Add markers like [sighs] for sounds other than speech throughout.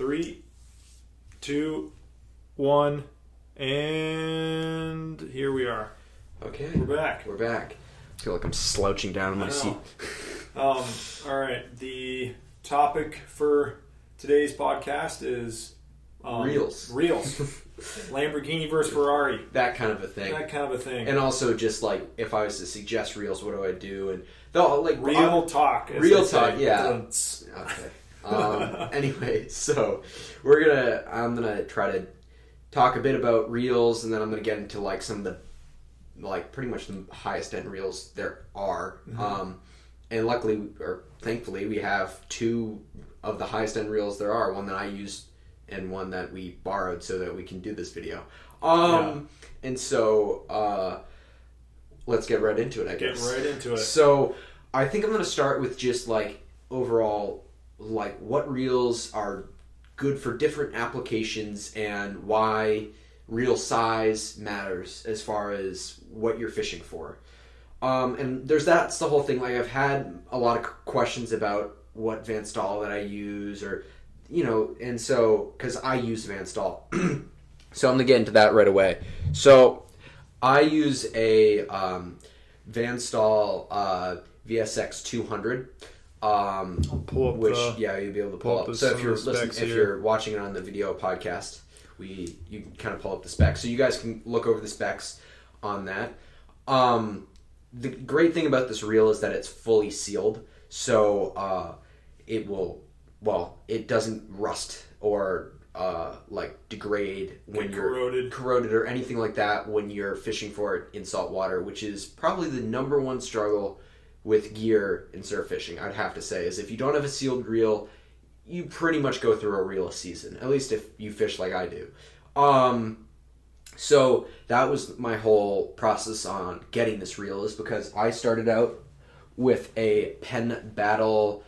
Three, two, one, and here we are. Okay. We're back. We're back. I feel like I'm slouching down in my seat. Um, all right. The topic for today's podcast is um, Reels. Reels. [laughs] Lamborghini versus Ferrari. That kind of a thing. That kind of a thing. And also just like if I was to suggest reels, what do I do? And though like Real talk. Real they say. talk, yeah. Okay. Um, [laughs] anyway, so we're gonna I'm gonna try to talk a bit about reels, and then I'm gonna get into like some of the like pretty much the highest end reels there are. Um, and luckily or thankfully we have two of the highest end reels there are. One that I used and one that we borrowed so that we can do this video. Um, and so uh, let's get right into it. I Get guess. right into it. So I think I'm to start with just like overall, like what reels are good for different applications and why reel size matters as far as what you're fishing for. Um, and there's that's the whole thing. Like I've had a lot of questions about what Van Staal that I use, or you know, and so because I use Van Staal, [clears throat] so I'm gonna get into that right away. So I use a um, Van uh, VSX 200. Um, Pull up which the- yeah you'll be able to pull pull up up. So if you're listening, if you're watching it on the video podcast, we you can kind of pull up the specs, so you guys can look over the specs on that. Um, the great thing about this reel is that it's fully sealed, so uh, it will well it doesn't rust or uh, like degrade when you're corroded. corroded or anything like that when you're fishing for it in salt water, which is probably the number one struggle with gear in surf fishing. I'd have to say is if you don't have a sealed reel, you pretty much go through a reel a season. At least if you fish like I do. Um, so that was my whole process on getting this reel is because I started out with a Penn Battle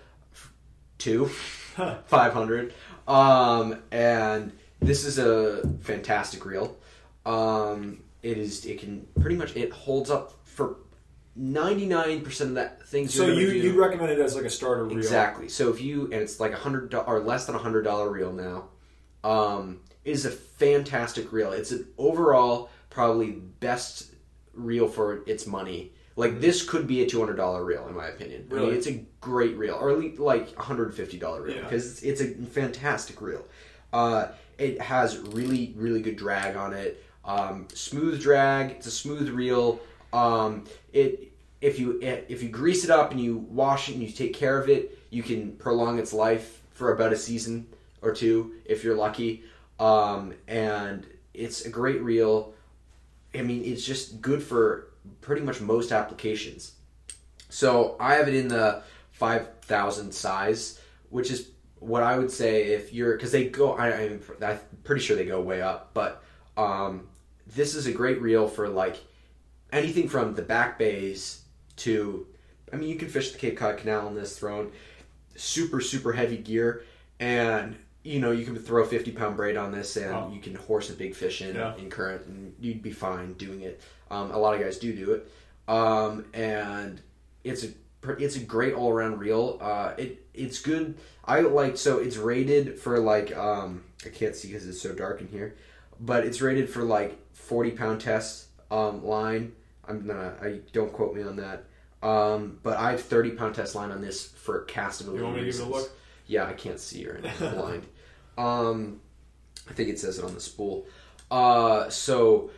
two [laughs] 500 um and this is a fantastic reel um it is it can pretty much it holds up for 99% of that things So you do. you recommend it as like a starter reel? Exactly. So if you and it's like a hundred or less than a hundred dollar reel now, um, it is a fantastic reel. It's an overall probably best reel for its money. Like this could be a two hundred dollar reel in my opinion. I mean, Really? it's a great reel, or at least like a hundred fifty dollar reel Yeah. because it's, it's a fantastic reel. Uh, it has really really good drag on it. Um, smooth drag. It's a smooth reel. Um, it if you if you grease it up and you wash it and you take care of it, you can prolong its life for about a season or two if you're lucky. Um, and it's a great reel. I mean, it's just good for pretty much most applications. So I have it in the five thousand size, which is what I would say if you're because they go. I, I'm, I'm pretty sure they go way up, but um, this is a great reel for like anything from the back bays to. I mean, you can fish the Cape Cod Canal in this thrown super super heavy gear, and you know you can throw a fifty pound braid on this, and you can horse a big fish in Yeah. in current, and you'd be fine doing it. Um, a lot of guys do do it, um, and it's a it's a great all around reel. Uh, it it's good. I like so it's rated for like um, I can't see because it's so dark in here, but it's rated for like forty pound test um, line. I'm gonna I don't quote me on that. Um, but I have thirty pound test line on this for castability. You want me to give it a look? Yeah, I can't see or anything. I'm [laughs] blind. Um, I think it says it on the spool. Uh, so,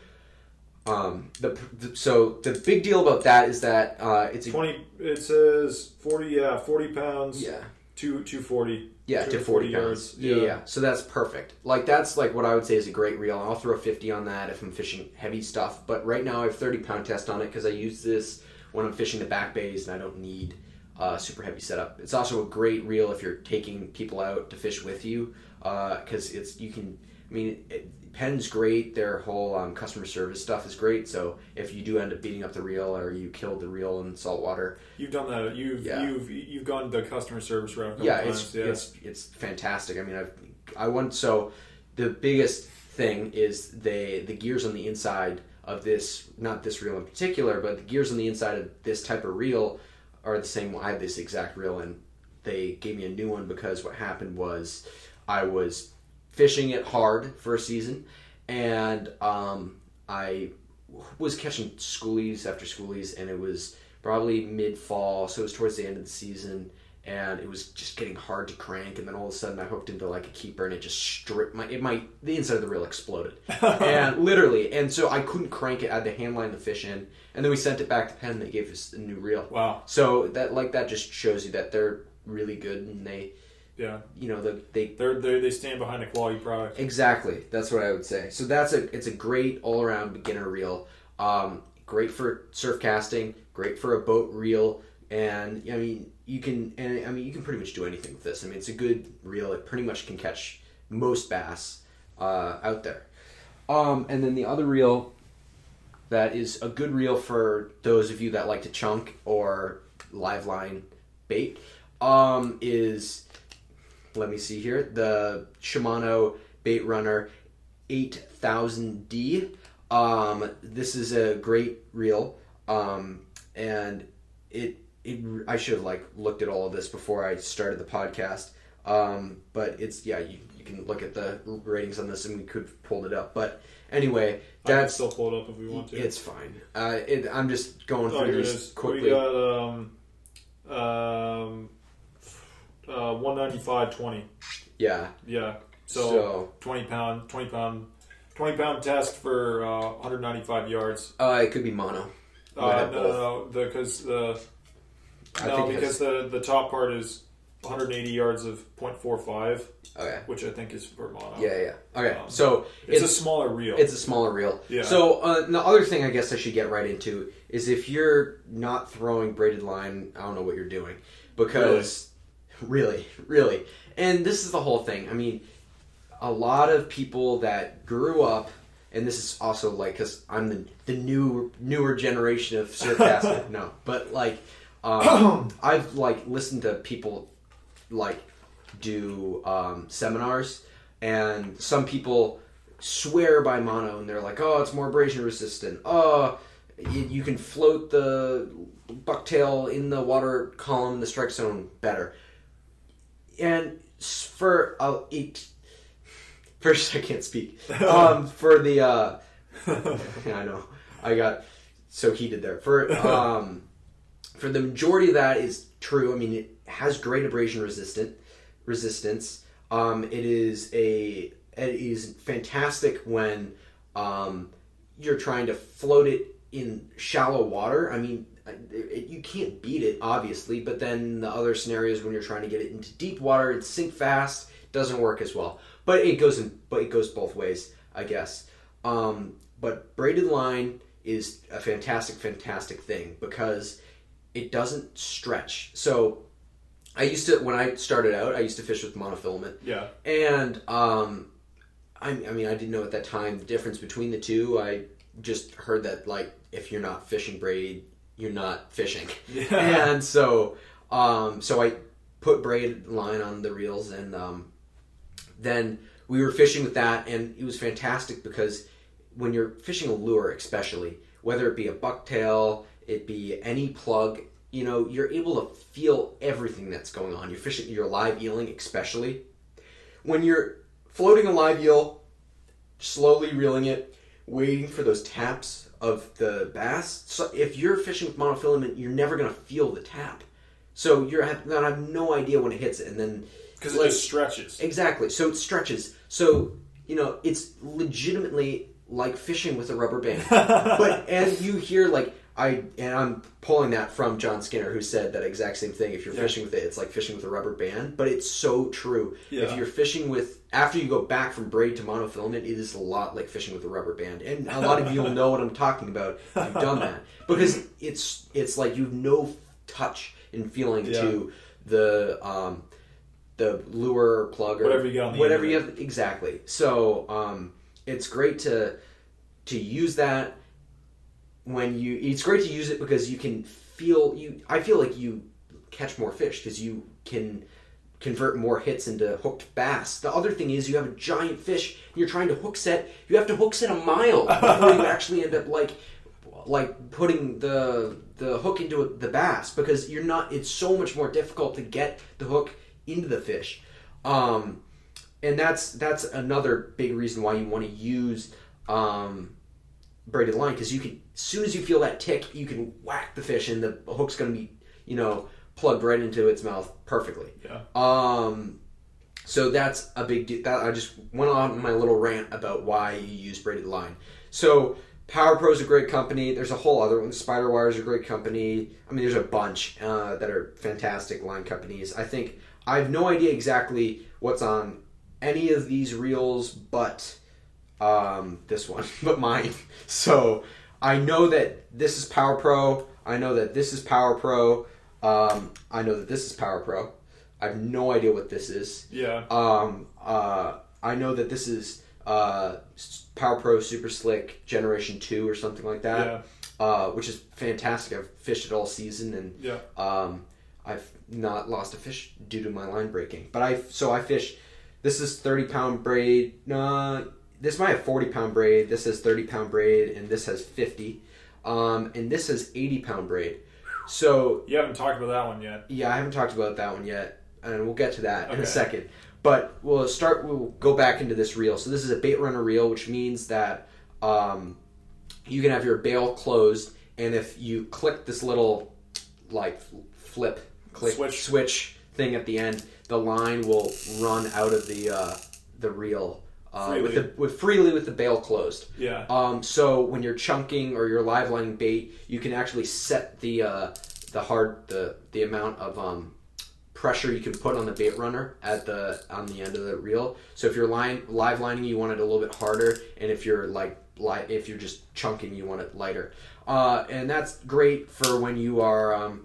um, the, the so the big deal about that is that uh, it's a Twenty. It says forty. Yeah, forty pounds. yeah Two two forty. yeah to 240 forty yards. pounds. Yeah. Yeah. yeah, So that's perfect. Like that's like what I would say is a great reel. I'll throw fifty on that if I'm fishing heavy stuff. But right now I have thirty pound test on it because I use this when I'm fishing the back bays and I don't need uh, super heavy setup. It's also a great reel if you're taking people out to fish with you because it's you can. I mean, it, Penn's great. Their whole um, customer service stuff is great. So if you do end up beating up the reel or you killed the reel in salt water, You've done that. You've Yeah. you've you've gone the customer service route. Yeah, it's yeah. it's it's fantastic. I mean, I've I want so the biggest thing is they the gears on the inside of this not this reel in particular, but the gears on the inside of this type of reel are the same. I have this exact reel, and they gave me a new one because what happened was I was fishing it hard for a season, and um, I was catching schoolies after schoolies, and it was probably mid fall, so it was towards the end of the season, and it was just getting hard to crank. And then all of a sudden, I hooked into like a keeper, and it just stripped my it my the inside of the reel exploded, [laughs] and literally, and so I couldn't crank it. I had to hand line the fish in, and then we sent it back to Penn. They gave us a new reel. Wow. So that like that just shows you that they're really good, and they Yeah. you know the, they They're, they they stand behind a quality product. Exactly. That's what I would say. So that's a it's a great all around beginner reel. Um, great for surf casting. Great for a boat reel. And I mean, you can and I mean you can pretty much do anything with this. I mean, it's a good reel. It pretty much can catch most bass uh, out there. Um, and then the other reel that is a good reel for those of you that like to chunk or live line bait um, is let me see here the Shimano Bait Runner 8000D. Um, this is a great reel, um, and it it I should have like looked at all of this before I started the podcast. Um, but it's yeah, you, you can look at the ratings on this, and we could have pulled it up. But anyway, that's still pull it up if we want to. it's fine. Uh, it, I'm just going oh, through these quickly. We got um um uh one ninety five twenty. yeah. Yeah. So, So, twenty pound twenty pound twenty pound test for uh, 195 yards. uh, it could be mono. Uh, no, no, because the I no, think because the the top part is 180 yards of 0.45, Okay. which I think is for mono. Yeah, yeah. Okay. Um, so it's, it's a smaller reel. It's a smaller reel. Yeah. So uh, the other thing I guess I should get right into is if you're not throwing braided line, I don't know what you're doing because really, really, and this is the whole thing. I mean, a lot of people that grew up, and this is also like because I'm the the new newer generation of surfcaster. [laughs] no, but like um, [clears throat] I've like listened to people like do um, seminars, and some people swear by mono, and they're like, "Oh, it's more abrasion resistant. Oh, you, you can float the bucktail in the water column, the strike zone better." And for uh, it, first I can't speak. [laughs] Um, for the uh, [laughs] yeah, I know I got so heated there. For [laughs] um, for the majority of that is true. I mean, it has great abrasion resistant resistance. Um, it is a it is fantastic when um, you're trying to float it in shallow water. I mean, it, you can't beat it obviously, but then the other scenarios when you're trying to get it into deep water, it sink fast, doesn't work as well. But it goes in, but it goes both ways, I guess. Um, but braided line is a fantastic, fantastic thing because it doesn't stretch. So I used to when I started out, I used to fish with monofilament, yeah. and um, I, I mean I didn't know at that time the difference between the two. I just heard that like if you're not fishing braid, you're not fishing, [laughs] [laughs] Yeah. and so um, so I put braid line on the reels, and um, then we were fishing with that, and it was fantastic because when you're fishing a lure, especially whether it be a bucktail, it be any plug, you know, you're able to feel everything that's going on. You're fishing, you're live eeling, especially when you're floating a live eel, slowly reeling it, waiting for those taps of the bass. So if you're fishing with monofilament, you're never gonna feel the tap. So you're gonna have no idea when it hits it, and then Because it just stretches. Exactly. So it stretches. So you know, it's legitimately like fishing with a rubber band. [laughs] but as you hear like I and I'm pulling that from John Skinner, who said that exact same thing. If you're Yeah. fishing with it, it's like fishing with a rubber band. But it's so true. Yeah. If you're fishing with after you go back from braid to monofilament, it is a lot like fishing with a rubber band. And a lot of you will know what I'm talking about if you've done that [laughs] because it's it's like you have no touch and feeling Yeah. to the um, the lure plug or Whatever you get on the whatever end you have exactly. So um, it's great to to use that when you. It's great to use it because you can feel you. I feel like you catch more fish because you can convert more hits into hooked bass. The other thing is you have a giant fish and you're trying to hook set. You have to hook set a mile before you [laughs] actually end up like like putting the the hook into the bass because you're not. It's so much more difficult to get the hook into the fish. Um, and that's that's another big reason why you want to use um, braided line because you can as soon as you feel that tick, you can whack the fish and the hook's going to be you know plugged right into its mouth perfectly. Yeah. Um, so that's a big deal. That I just went on my little rant about why you use braided line. So Power Pro is a great company. There's a whole other one. Spider Wire is a great company. I mean, there's a bunch uh, that are fantastic line companies. I think I have no idea exactly what's on any of these reels, but um, this one, [laughs] but mine. So I know that this is Power Pro. I know that this is Power Pro. Um, I know that this is Power Pro. I have no idea what this is. Yeah. Um, uh, I know that this is uh, Power Pro Super Slick Generation Two or something like that, Yeah. uh, which is fantastic. I've fished it all season and Yeah. um, I've not lost a fish due to my line breaking. But I so I fish. This is thirty pound braid. No, this might have forty pound braid. This has thirty pound braid, and this has fifty. Um, and this has eighty pound braid. So You haven't talked about that one yet. yeah, I haven't talked about that one yet, and we'll get to that in a second. But we'll start. We'll go back into this reel. So this is a bait runner reel, which means that um, you can have your bail closed, and if you click this little like flip click Switch. switch thing at the end, the line will run out of the uh, the reel uh, with Freely. the with freely with the bail closed. Yeah. Um, so when you're chunking or you're live lining bait, you can actually set the uh, the hard the the amount of um, pressure you can put on the bait runner at the on the end of the reel. So if you're line live lining, you want it a little bit harder, and if you're like li- if you're just chunking, you want it lighter. Uh, and that's great for when you are um,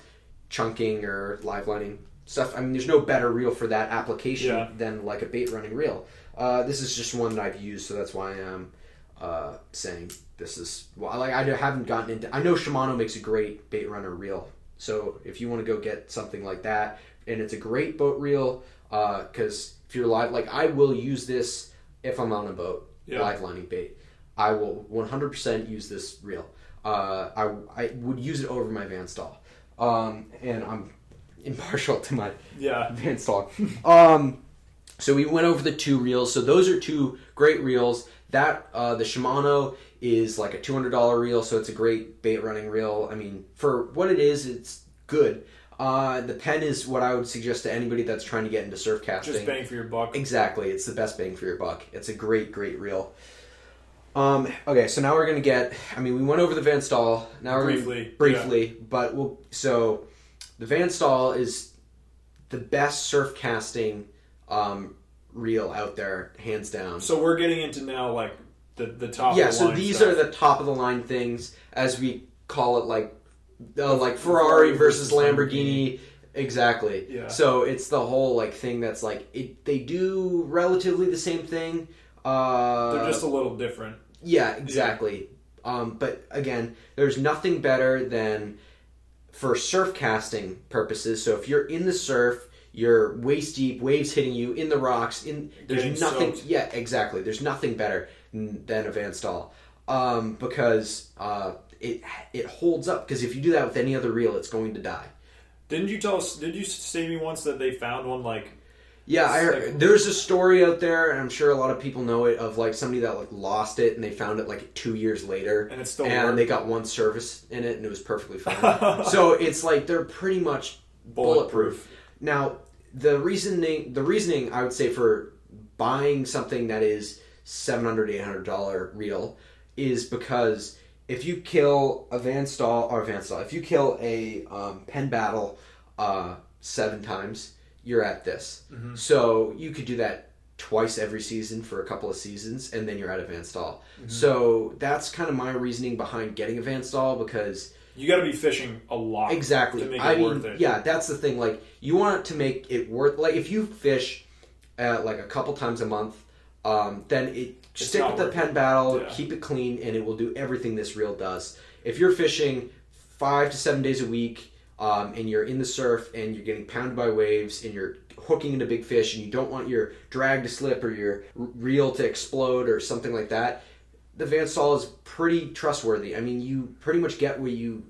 chunking or live lining stuff. I mean, there's no better reel for that application Yeah. than like a bait running reel. Uh, this is just one that I've used, so that's why I'm uh, saying this is well. Like I haven't gotten into. I know Shimano makes a great bait runner reel. So if you want to go get something like that, and it's a great boat reel, because if you're live, like I will use this if I'm on a boat, Yeah. live lining bait. I will 100% use this reel. Uh, I I would use it over my Van Staal, um, and I'm impartial [laughs] to my Yeah. Van Staal. [laughs] um, so we went over the two reels. So those are two great reels. That uh, the Shimano is like a two hundred dollar reel, so it's a great bait running reel. I mean, for what it is, it's good. Uh, the Penn is what I would suggest to anybody that's trying to get into surf casting. Just bang for your buck. Exactly, it's the best bang for your buck. It's a great, great reel. Um, okay, so now we're gonna get. I mean, we went over the Van Staal. Now we're gonna- Briefly, briefly, but we'll. So, the Van Staal is the best surf casting um, reel out there, hands down. So we're getting into now like the the top. yeah, of the so these stuff. are the top of the line things, as we call it, like uh, like Ferrari versus Lamborghini. Exactly. Yeah. So it's the whole like thing that's like it. They do relatively the same thing. Uh, They're just a little different. yeah, exactly. Um, but again, there's nothing better than for surf casting purposes. So if you're in the surf, you're waist deep, waves hitting you in the rocks. In there's Getting nothing. soaked. Yeah, exactly. There's nothing better than a Van Staal um, because uh, it it holds up. Because if you do that with any other reel, it's going to die. Didn't you tell us? Did you say to me once that they found one like? Yeah, I heard, there's a story out there, and I'm sure a lot of people know it of like somebody that like lost it and they found it like two years later, And it's still and worked. they got one service in it and it was perfectly fine. [laughs] so it's like they're pretty much bulletproof. Now the reasoning, the reasoning I would say for buying something that is 700 800 dollar reel is because if you kill a Van Staal or Van Staal, if you kill a um, Penn Battle uh, seven times, you're at this. So you could do that twice every season for a couple of seasons, and then you're at a Van Staal. So that's kind of my reasoning behind getting a Van Staal because You got to be fishing a lot. exactly. To make it I mean, it. yeah, that's the thing. Like you want it to make it worth. Like if you fish uh, like a couple times a month, um, then it It's stick with the Penn it. battle, Yeah. keep it clean, and it will do everything this reel does. If you're fishing five to seven days a week, um, and you're in the surf and you're getting pounded by waves and you're hooking into big fish and you don't want your drag to slip or your reel to explode or something like that, the Van Staal is pretty trustworthy. I mean, you pretty much get what you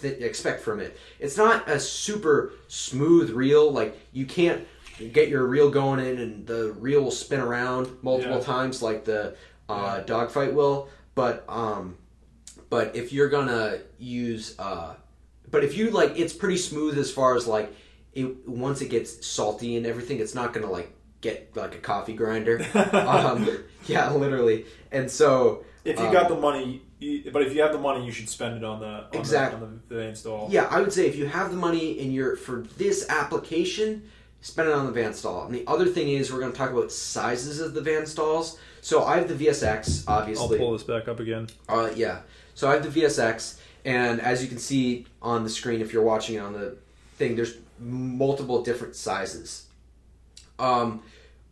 th- expect from it. It's not a super smooth reel. Like you can't get your reel going in, and the reel will spin around multiple Yeah. times like the uh, dogfight will. But um, but if you're gonna use uh, but if you like, it's pretty smooth as far as like it once it gets salty and everything, it's not gonna like get like a coffee grinder. [laughs] um, yeah, literally. And so If you um, got the money, you, but if you have the money, you should spend it on the on Exact- the, on the, the install. Yeah, I would say if you have the money in your for this application, spend it on the Van Staal. And the other thing is we're going to talk about sizes of the Van Staals. So I have the VSX, obviously. I'll pull this back up again. Uh, yeah. So I have the VSX, and as you can see on the screen, if you're watching it on the thing, there's multiple different sizes. Um,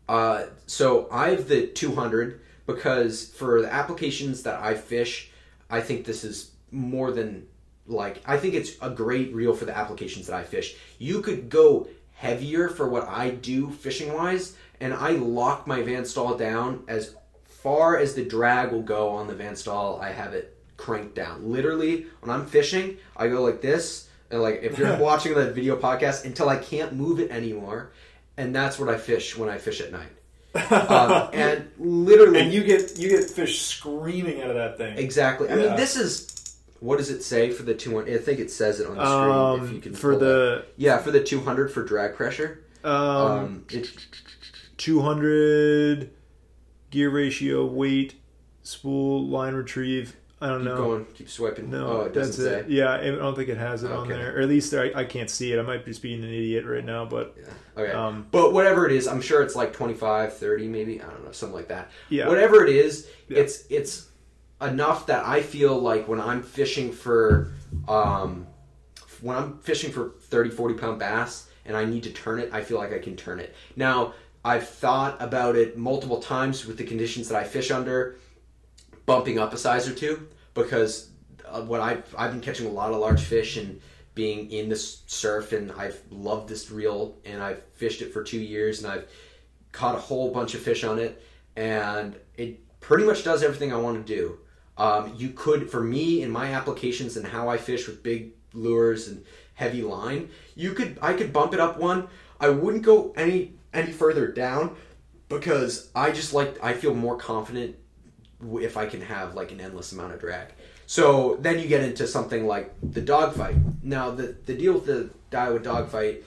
uh, so I have the 200 because for the applications that I fish, I think this is more than like I think it's a great reel for the applications that I fish. You could go heavier for what I do fishing wise, and I lock my Van Staal down as far as the drag will go on the Van Staal. I have it cranked down. Literally, when I'm fishing, I go like this, and like if you're [laughs] watching the video podcast, until I can't move it anymore, and that's what I fish when I fish at night. [laughs] Um, and literally, and you get you get fish screaming out of that thing. Exactly. I Yeah. mean, this is what does it say for the two hundred? I think it says it on the screen. if you can Um, for pull it. the yeah for the two hundred for drag pressure. um, Um, 200 gear ratio, weight, spool, line retrieve. I don't keep know. going, keep swiping. No, oh, it doesn't that's say. Yeah, I don't think it has it on there, or at least I, I can't see it. I might just be an idiot right now, but Yeah. Okay. um, but whatever it is, I'm sure it's like 25, 30 maybe. I don't know, something like that. yeah, Whatever it is, Yeah. it's it's enough that I feel like when I'm fishing for um when I'm fishing for 30 40 pound bass and I need to turn it, I feel like I can turn it. Now, I've thought about it multiple times with the conditions that I fish under bumping up a size or two because uh, what I've, I've been catching a lot of large fish and being in this surf and I've loved this reel and I've fished it for two years and I've caught a whole bunch of fish on it and it pretty much does everything I want to do. Um, you could, for me, in my applications and how I fish with big lures and heavy line, you could, I could bump it up one. I wouldn't go any any further down because I just like I feel more confident if I can have like an endless amount of drag. So then you get into something like the dogfight. Now the the deal with the Daiwa dogfight,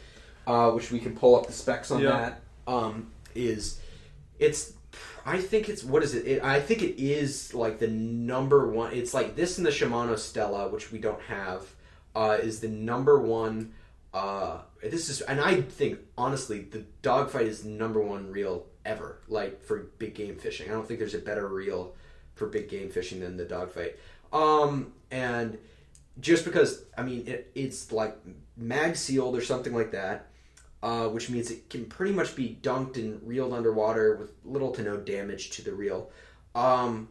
uh, which we can pull up the specs on Yeah. that, um, is it's I think it's what is it? it? I think it is like the number one. It's like this and the Shimano Stella, which we don't have, uh, is the number one. Uh, this is, and I think honestly, the dogfight is number one reel ever. Like for big game fishing, I don't think there's a better reel for big game fishing than the dogfight. Um, and just because I mean it, it's like mag sealed or something like that, uh, which means it can pretty much be dunked and reeled underwater with little to no damage to the reel. Um,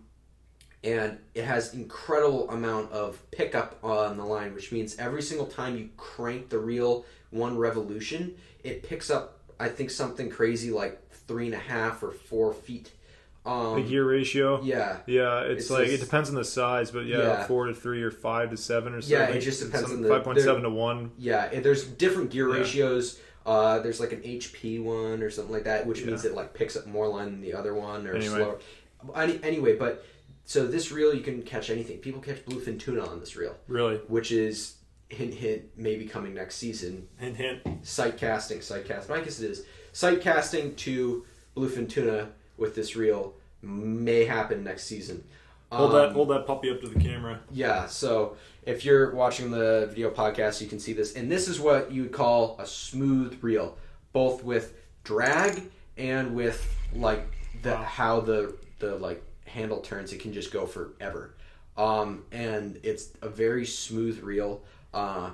and it has incredible amount of pickup on the line, which means every single time you crank the reel one revolution, it picks up. I think something crazy like three and a half or four feet. Um, the gear ratio. yeah, Yeah, it's It's like this- it depends on the size, but yeah, Yeah. four to three or five to seven or something. Yeah, it just depends Some- on the- five point seven to one. Yeah, there's different gear Yeah. ratios. Uh, there's like an HP one or something like that, which means it like picks up more line than the other one or Anyway. slower. Any, anyway, but so this reel you can catch anything. People catch bluefin tuna on this reel, Really, which is hint hint maybe coming next season. hint hint. Sight casting, sight casting. I guess it is sight casting to bluefin tuna with this reel may happen next season. Hold Um, that hold that puppy up to the camera. yeah, so if you're watching the video podcast, you can see this. And this is what you would call a smooth reel, both with drag and with like the Wow. how the the like handle turns. It can just go forever. Um, and it's a very smooth reel. Uh,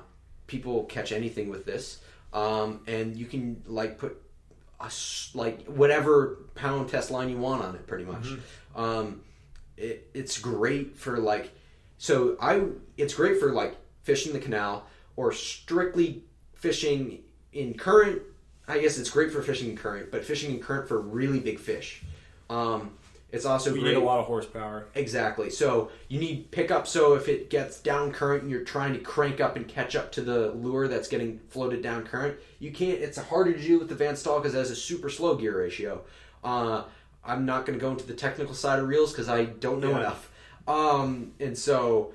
people catch anything with this. Um, and you can like put a like whatever pound test line you want on it, pretty much. Um, it, it's great for like so i it's great for like fishing the canal or strictly fishing in current i guess it's great for fishing in current but fishing in current for really big fish um, It's also We great. need a lot of horsepower. Exactly. So you need pickup. So if it gets down current and you're trying to crank up and catch up to the lure that's getting floated down current, you can't. It's harder to do with the Van Staal because it has a super slow gear ratio. Uh, I'm not going to go into the technical side of reels because I don't know Yeah. enough. Um, and so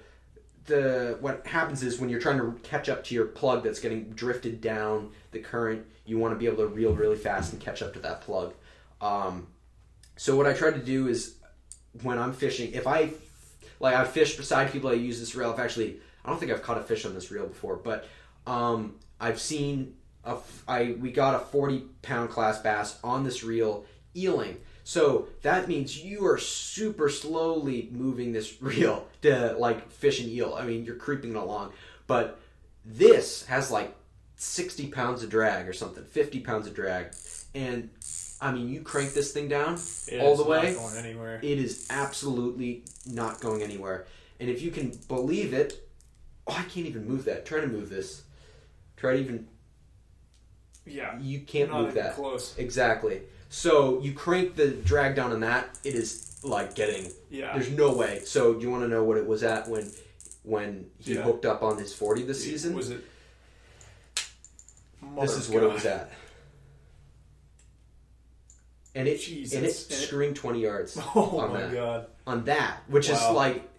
the what happens is when you're trying to catch up to your plug that's getting drifted down the current, you want to be able to reel really fast and catch up to that plug. Um, so what I try to do is when I'm fishing, if I like I've fished beside people I use this reel. I've actually I don't think I've caught a fish on this reel before, but um, I've seen a I we got a 40 pound class bass on this reel eeling. So that means you are super slowly moving this [laughs] reel to like fish an eel. I mean, you're creeping along, but this has like 60 pounds of drag or something, 50 pounds of drag, and I mean, you crank this thing down It all is the not way. going anywhere. It is absolutely not going anywhere. And if you can believe it, oh, I can't even move that. Try to move this. Try to even. Yeah, You can't not move that. close. Exactly. So you crank the drag down on that. It is like getting. Yeah, There's no way. So do you want to know what it was at when, when he Yeah. hooked up on his 40 this season? Was it? this is what it was at. And it Jesus. and it screamed 20 yards [laughs] Oh on my that. god. on that, which is like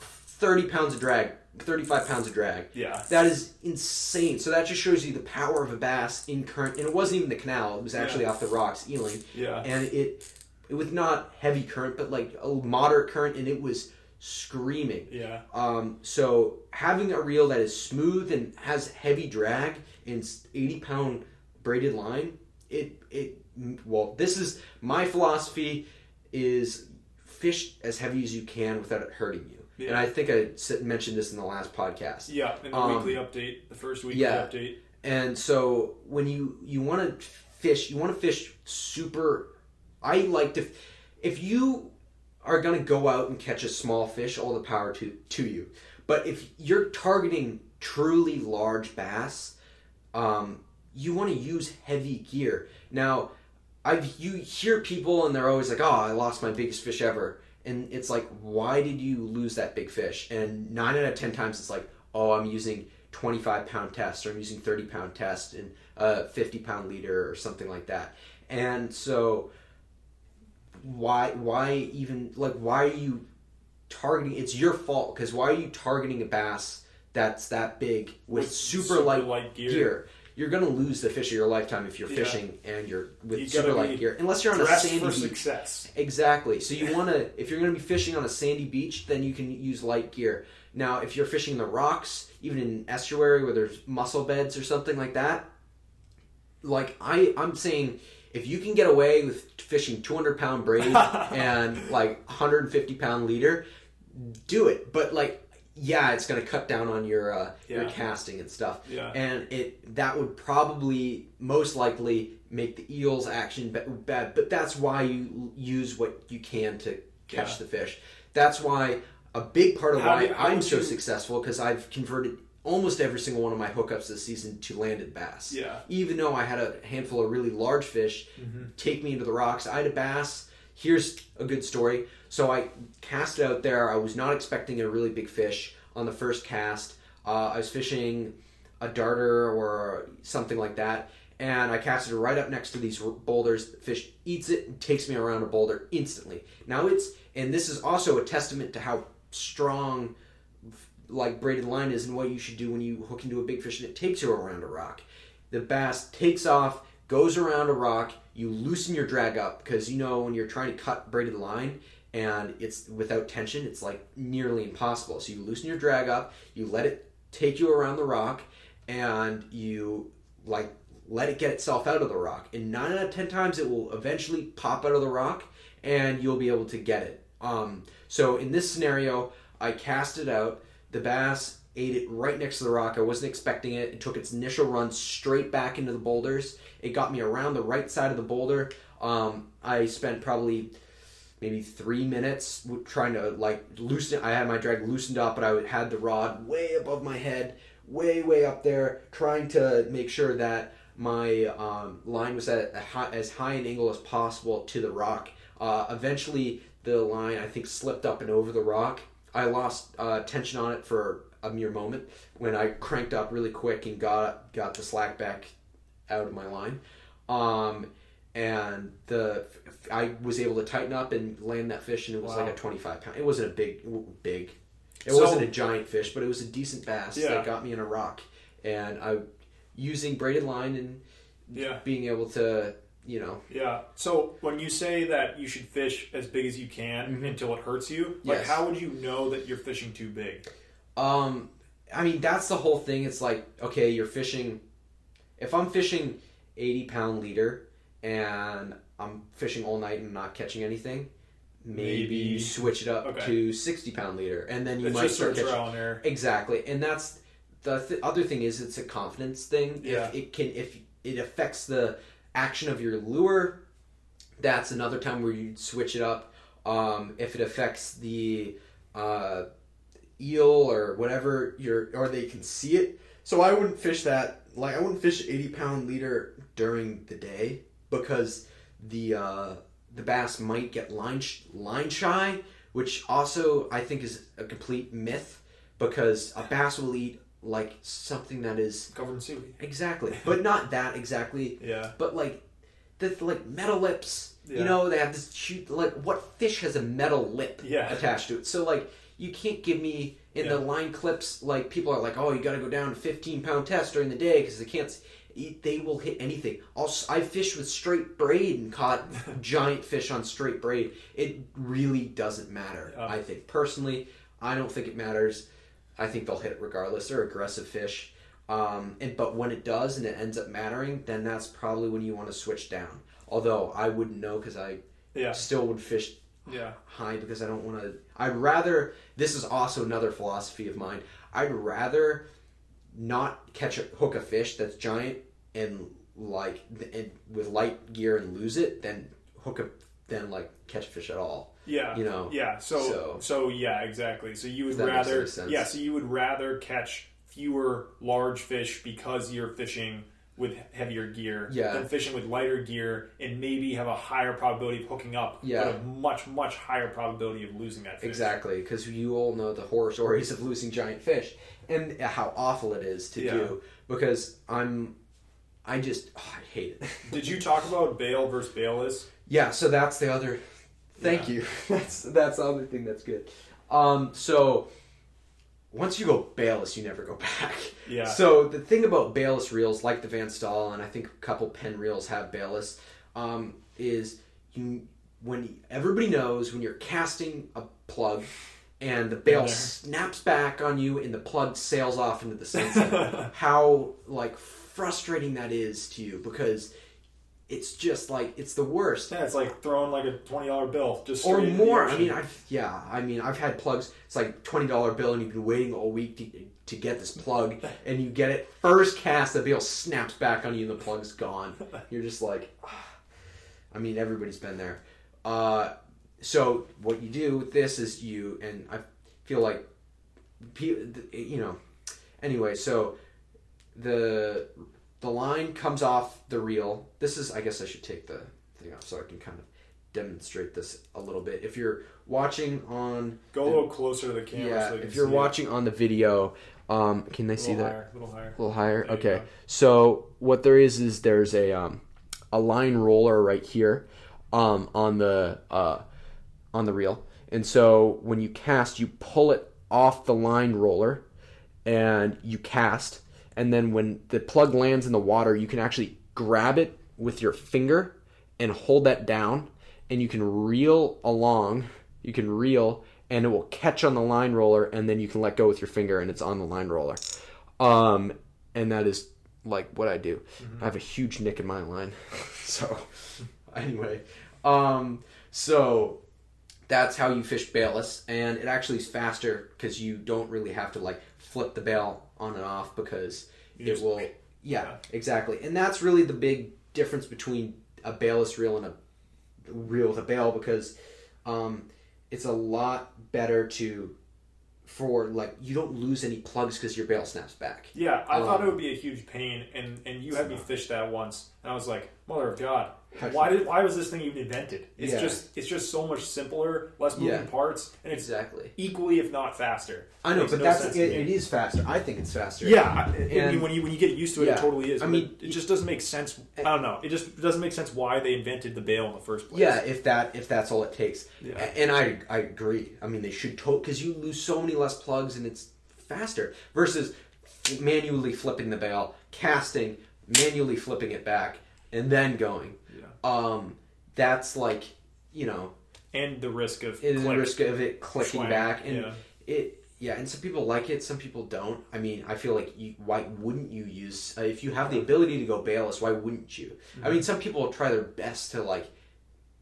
30 pounds of drag, 35 pounds of drag. Yeah. That is insane. So that just shows you the power of a bass in current, and it wasn't even the canal; it was actually Yeah. off the rocks, eeling, Yeah. and it it was not heavy current, but like a moderate current, and it was screaming. Yeah. Um, so having a reel that is smooth and has heavy drag and 80 pound braided line, it it well, this is my philosophy is fish as heavy as you can without it hurting you. And I think I mentioned this in the last podcast. Yeah. In the Um, weekly update, the first weekly yeah. update. And so when you you want to fish, you want to fish super. I like to, if you are going to go out and catch a small fish, all the power to to you. But if you're targeting truly large bass, um, you want to use heavy gear. Now, I've you hear people and they're always like, "Oh, I lost my biggest fish ever," and it's like, why did you lose that big fish? And nine out of ten times, it's like, "Oh, I'm using 25 pound test, or I'm using 30 pound test and a 50 pound leader, or something like that." And so, why why even like why are you targeting? It's your fault because why are you targeting a bass that's that big with, super, light gear. gear. You're gonna lose the fish of your lifetime if you're Yeah. fishing and you're with You super light gear. Unless you're on a sandy for beach. success. Exactly. So you [laughs] want to, if you're going to be fishing on a sandy beach, then you can use light gear. Now, if you're fishing the rocks, even in an estuary where there's mussel beds or something like that, like I, I'm saying, if you can get away with fishing 200 pound braid [laughs] and like 150 pound leader, do it. But like, yeah, it's going to cut down on your uh, your casting and stuff Yeah. and it that would probably most likely make the eels action ba- bad but that's why you use what you can to catch Yeah. the fish that's why a big part of How why do- i'm would so you- successful because i've converted almost every single one of my hookups this season to landed bass Yeah. even though i had a handful of really large fish Mhm. take me into the rocks i had a bass here's a good story so i cast it out there. I was not expecting a really big fish on the first cast. Uh, i was fishing a darter or something like that and i cast it right up next to these boulders. The fish eats it and takes me around a boulder instantly. Now it's and this is also a testament to how strong like braided line is and what you should do when you hook into a big fish and it takes you around a rock. The bass takes off goes around a rock. You loosen your drag up because you know when you're trying to cut braided line and it's without tension it's like nearly impossible. So you loosen your drag up you let it take you around the rock and you like let it get itself out of the rock. And nine out of ten times it will eventually pop out of the rock and you'll be able to get it. Um, so in this scenario i cast it out. The bass ate it right next to the rock. I wasn't expecting it. It took its initial run straight back into the boulders. It got me around the right side of the boulder. Um, i spent probably maybe three minutes trying to like loosen I had my drag loosened up, but I had the rod way above my head, way way up there, trying to make sure that my um, line was at high, as high an angle as possible to the rock. Uh, eventually, the line I think slipped up and over the rock. I lost uh, tension on it for a mere moment when I cranked up really quick and got got the slack back out of my line. Um, and the I was able to tighten up and land that fish, and it was Wow. like a twenty five pound. It wasn't a big big. It So- wasn't a giant fish, but it was a decent bass Yeah. that got me in a rock. And I, using braided line and Yeah. being able to, you know, Yeah. So when you say that you should fish as big as you can Mhm. until it hurts you, like Yes. how would you know that you're fishing too big? Um, I mean, that's the whole thing. It's like, okay, you're fishing. If I'm fishing 80 pound leader and I'm fishing all night and not catching anything, maybe, Maybe. you switch it up Okay. to 60 pound leader and then you it's might start catching. trial and error. Exactly. And that's the th- other thing is it's a confidence thing. Yeah. If it can, if it affects the action of your lure, that's another time where you switch it up. Um, if it affects the uh, eel or whatever you're or they can see it so i wouldn't fish that like i wouldn't fish 80 pound leader during the day because the uh the bass might get line sh- line shy which also i think is a complete myth because a bass will eat like something that is Covered in seaweed. exactly [laughs] but not that exactly Yeah. but like the like metal lips Yeah. you know they have this shoot like what fish has a metal lip Yeah. attached to it so like you can't give me in the line clips like people are like oh you got to go down to 15 pound test during the day because they can't they will hit anything also i fished with straight braid and caught [laughs] giant fish on straight braid it really doesn't matter Yeah. i think personally i don't think it matters i think they'll hit it regardless they're aggressive fish um, and but when it does and it ends up mattering then that's probably when you want to switch down although i wouldn't know because i Yeah. still would fish Yeah. high because I don't want to. I'd rather. This is also another philosophy of mine. I'd rather not catch a hook a fish that's giant and like and with light gear and lose it than hook a then like catch fish at all. Yeah. You know. Yeah. So, so So- yeah, exactly. So you would rather yeah, so you would rather catch fewer large fish because you're fishing with heavier gear Yeah. than fishing with lighter gear and maybe have a higher probability of hooking up Yeah. but a much much higher probability of losing that fish. Exactly, because you all know the horror stories of losing giant fish and how awful it is to Yeah. do. Because I'm, I just oh, I hate it. [laughs] Did you talk about bail versus bailless? Yeah, so that's the other. Thank Yeah. you. [laughs] That's that's the other thing that's good. Um, so once you go bailless, you never go back. Yeah. So the thing about bailless reels, like the Van Staal, and I think a couple Penn reels have bailless, um, is you when everybody knows when you're casting a plug and the bail Been there. snaps back on you and the plug sails off into the [laughs] sunset. how like frustrating that is to you because it's just like it's the worst Yeah, it's like throwing like a twenty dollar bill just or straight into the more. I mean, I've yeah. I mean, I've had plugs. It's like twenty dollar bill, and you've been waiting all week to, to get this plug, [laughs] and you get it first cast. The bill snaps back on you, and the plug's gone. You're just like. [sighs] I mean, everybody's been there. Uh, so what you do with this is you, and I feel like, you know. Anyway, so the the line comes off the reel. This is, I guess, I should take the thing off so I can kind of demonstrate this a little bit. If you're watching on, Go a little closer to the camera. yeah, so if you're see it. watching on the video, um, can they see little that? higher, a little higher. A little higher. There Okay. So what there is is there's a um, a line roller right here um, on the uh, on the reel, and so when you cast, you pull it off the line roller, and you cast, and then when the plug lands in the water, you can actually grab it with your finger and hold that down, and you can reel along. You can reel, and it will catch on the line roller, and then you can let go with your finger, and it's on the line roller. Um, and that is like what I do. I have a huge nick in my line. [laughs] so [laughs] anyway, um, so that's how you fish bailless, and it actually is faster because you don't really have to like flip the bail on and off because You it will. Yeah, exactly, and that's really the big difference between a bailless reel and a reel with a bail because um, it's a lot better to for like you don't lose any plugs because your bail snaps back. Yeah, I Um, thought it would be a huge pain, and and you had me fish that once. And I was like, "Mother of God, why did why was this thing even invented? It's Yeah. just it's just so much simpler, less moving Yeah. parts, and it's Exactly. equally, if not faster. I know, but no that's it, it is faster. I think it's faster. Yeah, I, I mean, And- when you when you get used to it, Yeah. it totally is. I mean, it, it just doesn't make sense. Eh. I don't know. It just doesn't make sense why they invented the bail in the first place. Yeah, if that if that's all it takes. Yeah. And I I agree. I mean, they should total because you lose so many less plugs and it's faster versus manually flipping the bail, casting, manually flipping it back, and then going. Yeah. Um, that's like you know, and the risk of it is a click, risk of it clicking swang, back, and yeah. it yeah, and some people like it, some people don't. I mean, I feel like you, why wouldn't you use uh, if you have the ability to go bailless? Why wouldn't you? I mean, some people try their best to like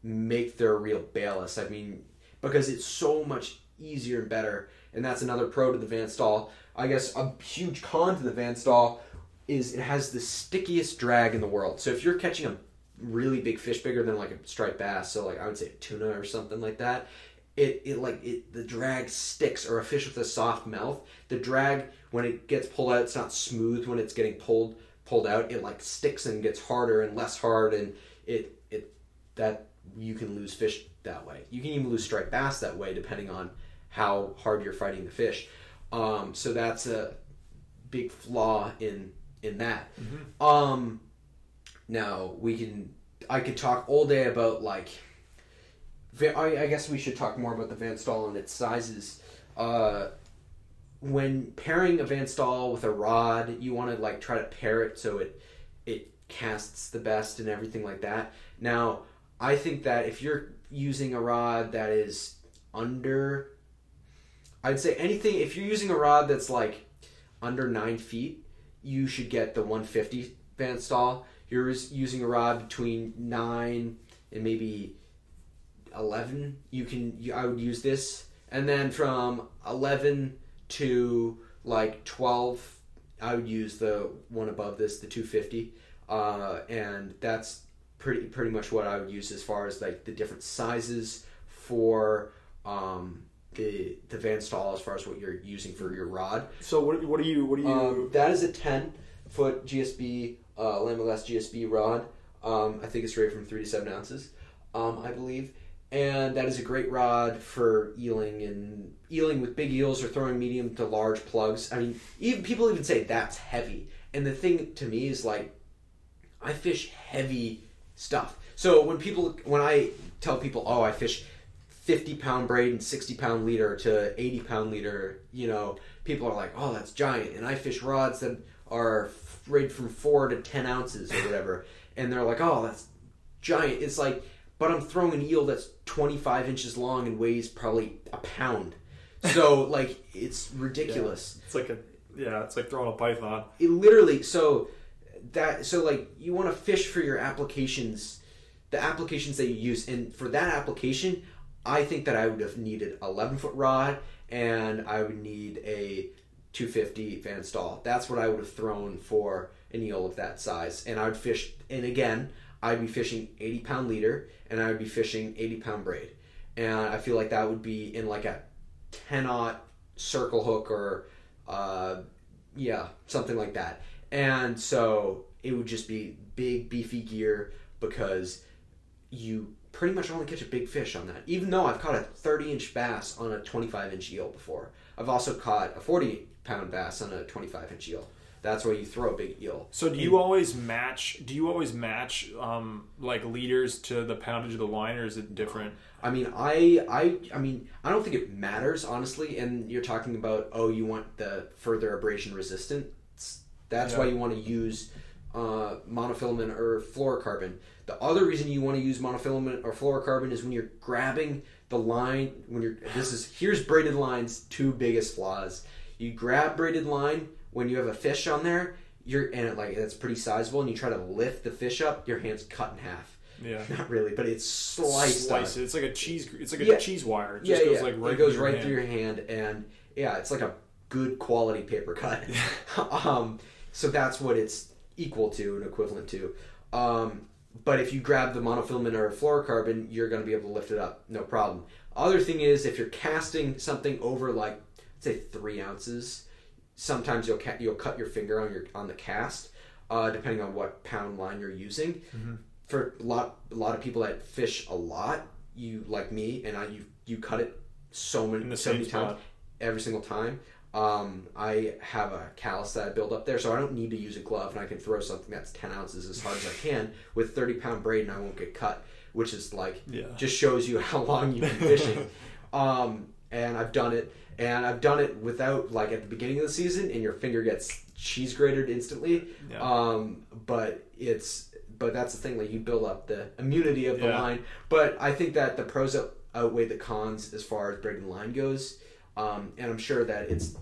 make their reel bailless. I mean, because it's so much easier and better, and that's another pro to the Van Staal. I guess a huge con to the Van Staal is it has the stickiest drag in the world. So if you're catching a really big fish, bigger than like a striped bass, so like I would say a tuna or something like that, it, it like it the drag sticks or a fish with a soft mouth the drag when it gets pulled out it's not smooth when it's getting pulled pulled out. It like sticks and gets harder and less hard and it it that you can lose fish that way. You can even lose striped bass that way depending on how hard you're fighting the fish. Um, so that's a big flaw in in that um now we can i could talk all day about like I, I guess we should talk more about the Van Staal and its sizes. Uh, when pairing a Van Staal with a rod, you want to like try to pair it so it it casts the best and everything like that. Now, I think that if you're using a rod that is under, I'd say anything. If you're using a rod that's like under nine feet, you should get the 150 Van Staal. You're using a rod between nine and maybe 11 you can you, i would use this. And then from 11 to like 12 i would use the one above this the 250 uh, and that's pretty pretty much what i would use as far as like the different sizes for um, the the Van Staal as far as what you're using for your rod So what what do you what do you um, that is a 10 foot GSB uh, Lamiglas GSB rod. Um, I think it's rated from 3 to 7 ounces, um, I believe. And that is a great rod for eeling and eeling with big eels or throwing medium to large plugs. I mean, even people even say that's heavy. And the thing to me is like, I fish heavy stuff. So when people, when I tell people, oh, I fish 50 pound braid and 60 pound leader to 80 pound leader, you know, people are like, oh, that's giant. And I fish rods that are rated from four to 10 ounces or whatever. And they're like, oh, that's giant. It's like, but I'm throwing an eel that's 25 inches long and weighs probably a pound. So, [laughs] like, it's ridiculous it's like a yeah it's like throwing a python. it literally so that so like you want to fish for your applications the applications that you use and for that application i think that i would have needed 11 foot rod and i would need a 250 Van Staal. That's what i would have thrown for an eel of that size. And i would fish and again i'd be fishing 80 pound leader and i would be fishing 80 pound braid. And i feel like that would be in like a 10 aught circle hook or uh, yeah, something like that. And so it would just be big, beefy gear because you pretty much only catch a big fish on that. Even though I've caught a 30 inch bass on a 25 inch eel before, I've also caught a 40 pound bass on a 25 inch eel. That's where you throw a big eel. So do you always match? Do you always match um, like leaders to the poundage of the line, or is it different? I mean, I, I, I mean, I don't think it matters honestly. And you're talking about, oh, you want the further abrasion resistance. That's why you want to use uh, monofilament or fluorocarbon. The other reason you want to use monofilament or fluorocarbon is when you're grabbing the line. When you're, this is here's braided lines. Two biggest flaws. You grab braided line when you have a fish on there. You're and it like that's pretty sizable, and you try to lift the fish up. Your hand's cut in half. Yeah, [laughs] Not really, but it's sliced. slice it. It's like a cheese. It's like a Yeah. cheese wire. It yeah, just goes yeah. like right. it goes through right your through hand. your hand, and yeah, it's like a good quality paper cut. [laughs] [laughs] um, so that's what it's equal to and equivalent to. Um, but if you grab the monofilament or fluorocarbon, you're going to be able to lift it up, no problem. Other thing is, if you're casting something over like say three ounces, sometimes you'll ca- you'll cut your finger on your on the cast. uh, depending on what pound line you're using. Mhm. For a lot, a lot of people that fish a lot, you like me, and I, you you cut it so many, so many times every single time. Um, I have a callus that I build up there, so I don't need to use a glove, and I can throw something that's ten ounces as hard as I can with thirty pound braid, and I won't get cut, which is like Yeah. just shows you how long you've been fishing. [laughs] um, and I've done it, and I've done it without like at the beginning of the season, and your finger gets cheese grated instantly. Yeah. Um, but it's but that's the thing, like you build up the immunity of the Yeah. line. But I think that the pros outweigh the cons as far as braided line goes. Um, and I'm sure that it's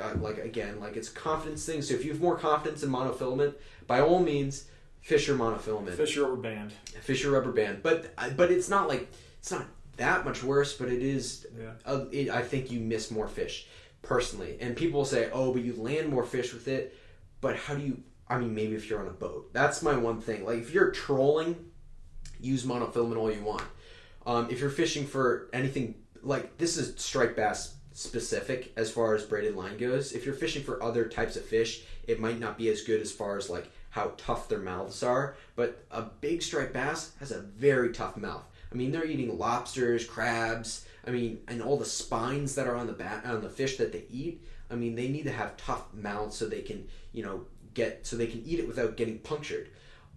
uh, like again, like it's confidence thing. So if you have more confidence in monofilament, by all means, fish your monofilament Fish rubber band. fish your rubber band. But but it's not like it's not that much worse. But it is. Yeah. Uh, it, I think you miss more fish personally, and people will say, "Oh, but you land more fish with it." But how do you? I mean, maybe if you're on a boat, that's my one thing. Like if you're trolling, use monofilament all you want. Um, if you're fishing for anything like this is striped bass specific as far as braided line goes. If you're fishing for other types of fish, it might not be as good as far as like how tough their mouths are. But a big striped bass has a very tough mouth. I mean, they're eating lobsters, crabs. I mean, and all the spines that are on the bat on the fish that they eat. I mean, they need to have tough mouths so they can, you know, get so they can eat it without getting punctured.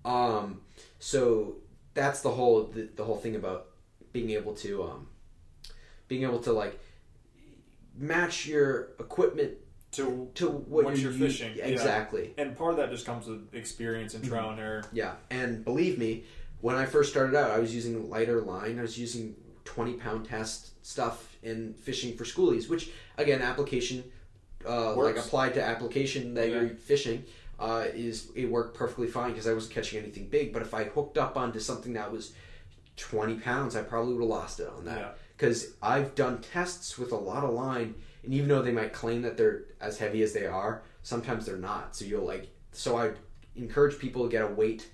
Um, so that's the whole the, the whole thing about being able to um, being able to like match your equipment To to what Once you're, you're fishing, yeah. exactly. and part of that just comes with experience Mm-hmm. and trial and error. Yeah, and believe me, when I first started out, I was using lighter line. I was using twenty pound test stuff in fishing for schoolies, which again, application uh, like applied to application that Yeah. you're fishing uh, is it worked perfectly fine because I wasn't catching anything big. But if I hooked up onto something that was twenty pounds, I probably would have lost it on Yeah. that. Because I've done tests with a lot of line, and even though they might claim that they're as heavy as they are, sometimes they're not. So you'll like. So I encourage people to get a weight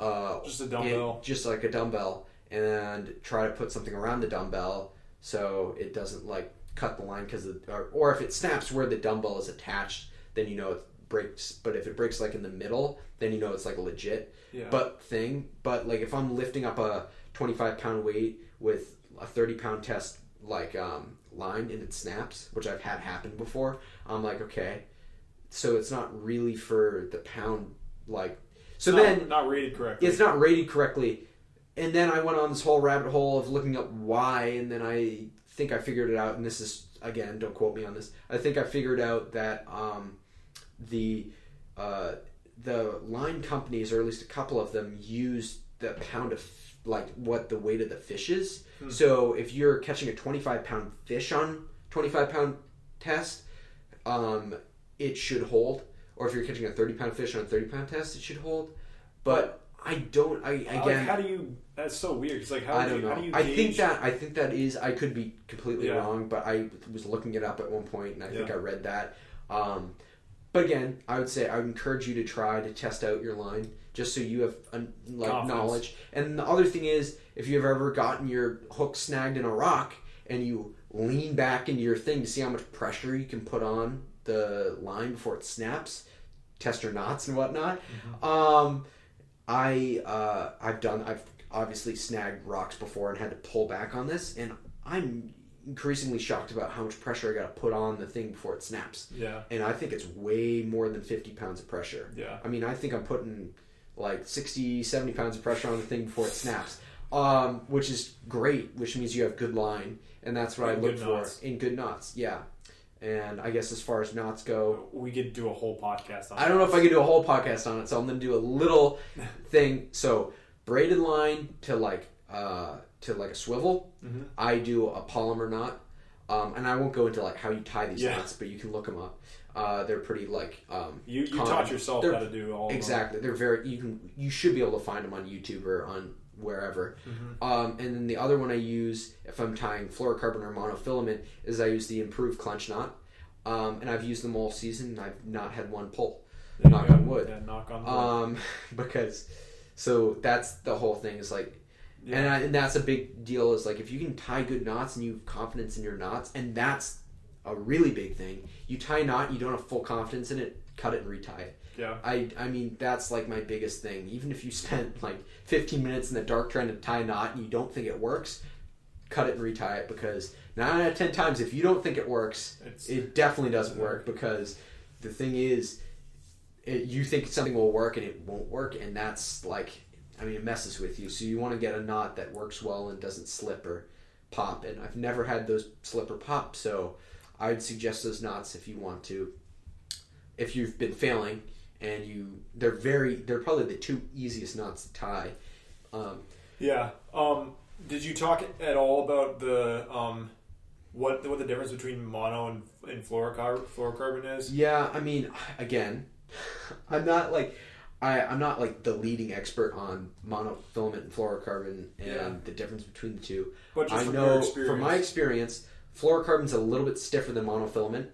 uh, Just a dumbbell. just like a dumbbell, and try to put something around the dumbbell so it doesn't like cut the line because or, or if it snaps where the dumbbell is attached, then you know it breaks. But if it breaks like in the middle, then you know it's like a legit Yeah. but thing. But like if I'm lifting up a 25 pound weight with a 30 pound test like um, line and it snaps, which I've had happen before, I'm like okay. So it's not really for the pound like. So not, then not rated correctly. it's not rated correctly. And then I went on this whole rabbit hole of looking up why, and then I think I figured it out. And this is again, don't quote me on this. I think I figured out that um, the uh, the line companies, or at least a couple of them, use the pound of like what the weight of the fish is. Hmm. So if you're catching a 25 pound fish on 25 pound test, um, it should hold. Or if you're catching a 30 pound fish on a 30 pound test, it should hold. But I don't. I Like, again. how do you? That's so weird. It's like how, I do don't you, know. how do you I gauge? think that I think that is. I could be completely Yeah. wrong, but I was looking it up at one point, and I think I read that. Um, but again, I would say I would encourage you to try to test out your line, just so you have un, like Confidence. knowledge. And the other thing is, if you've ever gotten your hook snagged in a rock and you lean back into your thing to see how much pressure you can put on the line before it snaps, test your knots and whatnot. Mm-hmm. Um, I uh, I've done I've obviously snagged rocks before and had to pull back on this, and I'm increasingly shocked about how much pressure I got to put on the thing before it snaps. Yeah. And I think it's way more than 50 pounds of pressure. Yeah. I mean, I think I'm putting like 60, 70 pounds of pressure on the thing before it snaps, um, which is great, which means you have good line, and that's what And I look for knots. in good knots. Yeah. And I guess as far as knots go, We could do a whole podcast on. I don't know if I could do a whole podcast on it, so I'm gonna do a little [laughs] thing. So braided line to like uh, to like a swivel. Mhm. I do a Palomar knot, um, and I won't go into like how you tie these Yeah. knots, but you can look them up. Uh, they're pretty like um, You you common. taught yourself They're- how to do all exactly. They're very you can you should be able to find them on YouTube or on wherever. Mhm. Um, and then the other one I use if I'm tying fluorocarbon or monofilament is I use the improved clinch knot. Um, and I've used them all season. and I've not had one pull. There Knock on wood. Yeah, knock on wood. um, [laughs] because so that's the whole thing is like and, I, and that's a big deal is like if you can tie good knots and you have confidence in your knots and that's a really big thing you tie a knot you don't have full confidence in it cut it and retie it. Yeah. I I mean that's like my biggest thing. Even if you [laughs] spent like 15 minutes in the dark trying to tie a knot and you don't think it works, cut it and retie it because nine out of ten times if you don't think it works, It's, it definitely doesn't work because the thing is, it, you think something will work and it won't work, and that's like I mean it messes with you. So you want to get a knot that works well and doesn't slip or pop. And I've never had those slip or pop, so I'd suggest those knots if you want to. If you've been failing and you, they're very, they're probably the two easiest knots to tie. Um, yeah. Um, did you talk at all about the um, what what the difference between mono and, and fluorocar- fluorocarbon is? Yeah, I mean, again, I'm not like I, I'm not like the leading expert on monofilament and fluorocarbon and Yeah. the difference between the two. But just I know from my experience, fluorocarbon's a little bit stiffer than monofilament,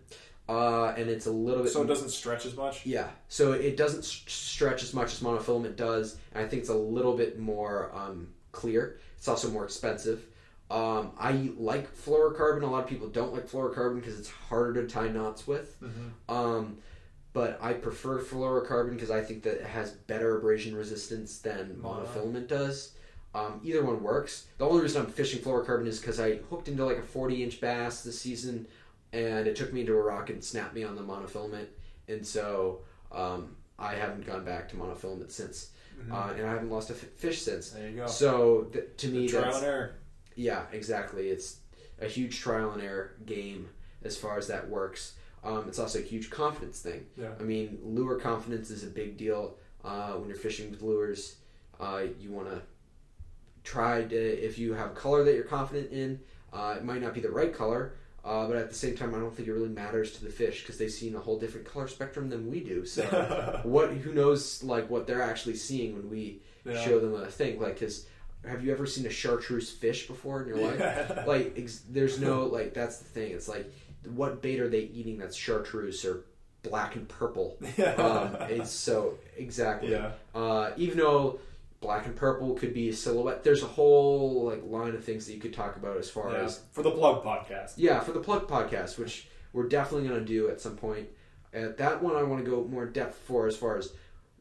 uh, and it's a little bit so it doesn't stretch as much. yeah. So it doesn't s- stretch as much as monofilament does, and I think it's a little bit more um, clear. It's also more expensive. Um, I like fluorocarbon. A lot of people don't like fluorocarbon because it's harder to tie knots with. Mhm. Um, but I prefer fluorocarbon because I think that it has better abrasion resistance than monofilament does. Um, either one works. The only reason I'm fishing fluorocarbon is because I hooked into like a 40 inch bass this season, and it took me into a rock and snapped me on the monofilament, and so um, I haven't gone back to monofilament since, Mhm. uh, and I haven't lost a f- fish since. there you go. So th- to The me, trial that's and error. yeah, exactly. It's a huge trial and error game as far as that works. Um, it's also a huge confidence thing. Yeah. I mean, lure confidence is a big deal uh, when you're fishing with lures. Uh, you want to try to, if you have a color that you're confident in, uh, it might not be the right color, uh, but at the same time, I don't think it really matters to the fish because they've seen a whole different color spectrum than we do. So, [laughs] what? Who knows? Like what they're actually seeing when we Yeah. show them a thing? Like, because have you ever seen a chartreuse fish before in your life? Yeah. [laughs] like ex- there's no like that's the thing it's like what bait are they eating that's chartreuse or black and purple [laughs] um, it's so exactly yeah. uh, even though black and purple could be a silhouette there's a whole like line of things that you could talk about as far Yeah. as For the plug podcast. yeah for the plug podcast which we're definitely going to do at some point uh, that one i want to go more depth for as far as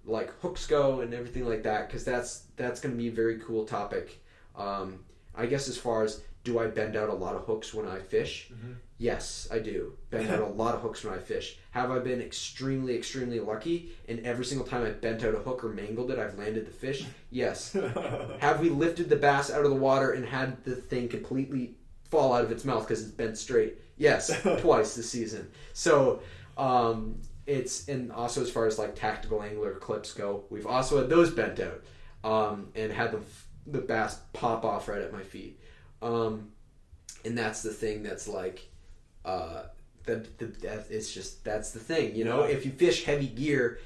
like hooks go and everything like that because that's that's going to be a very cool topic um, i guess as far as do i bend out a lot of hooks when i fish Mhm. Yes i do bend out a lot of hooks when i fish have i been extremely extremely lucky and every single time i bent out a hook or mangled it i've landed the fish yes [laughs] have we lifted the bass out of the water and had the thing completely fall out of its mouth because it's bent straight? Yes, [laughs] twice this season. So um, it's and also as far as like tactical angler clips go, we've also had those bent out um, and had the the bass pop off right at my feet. Um, and that's the thing that's like uh, the, the that, it's just that's the thing you know Yeah. if you fish heavy gear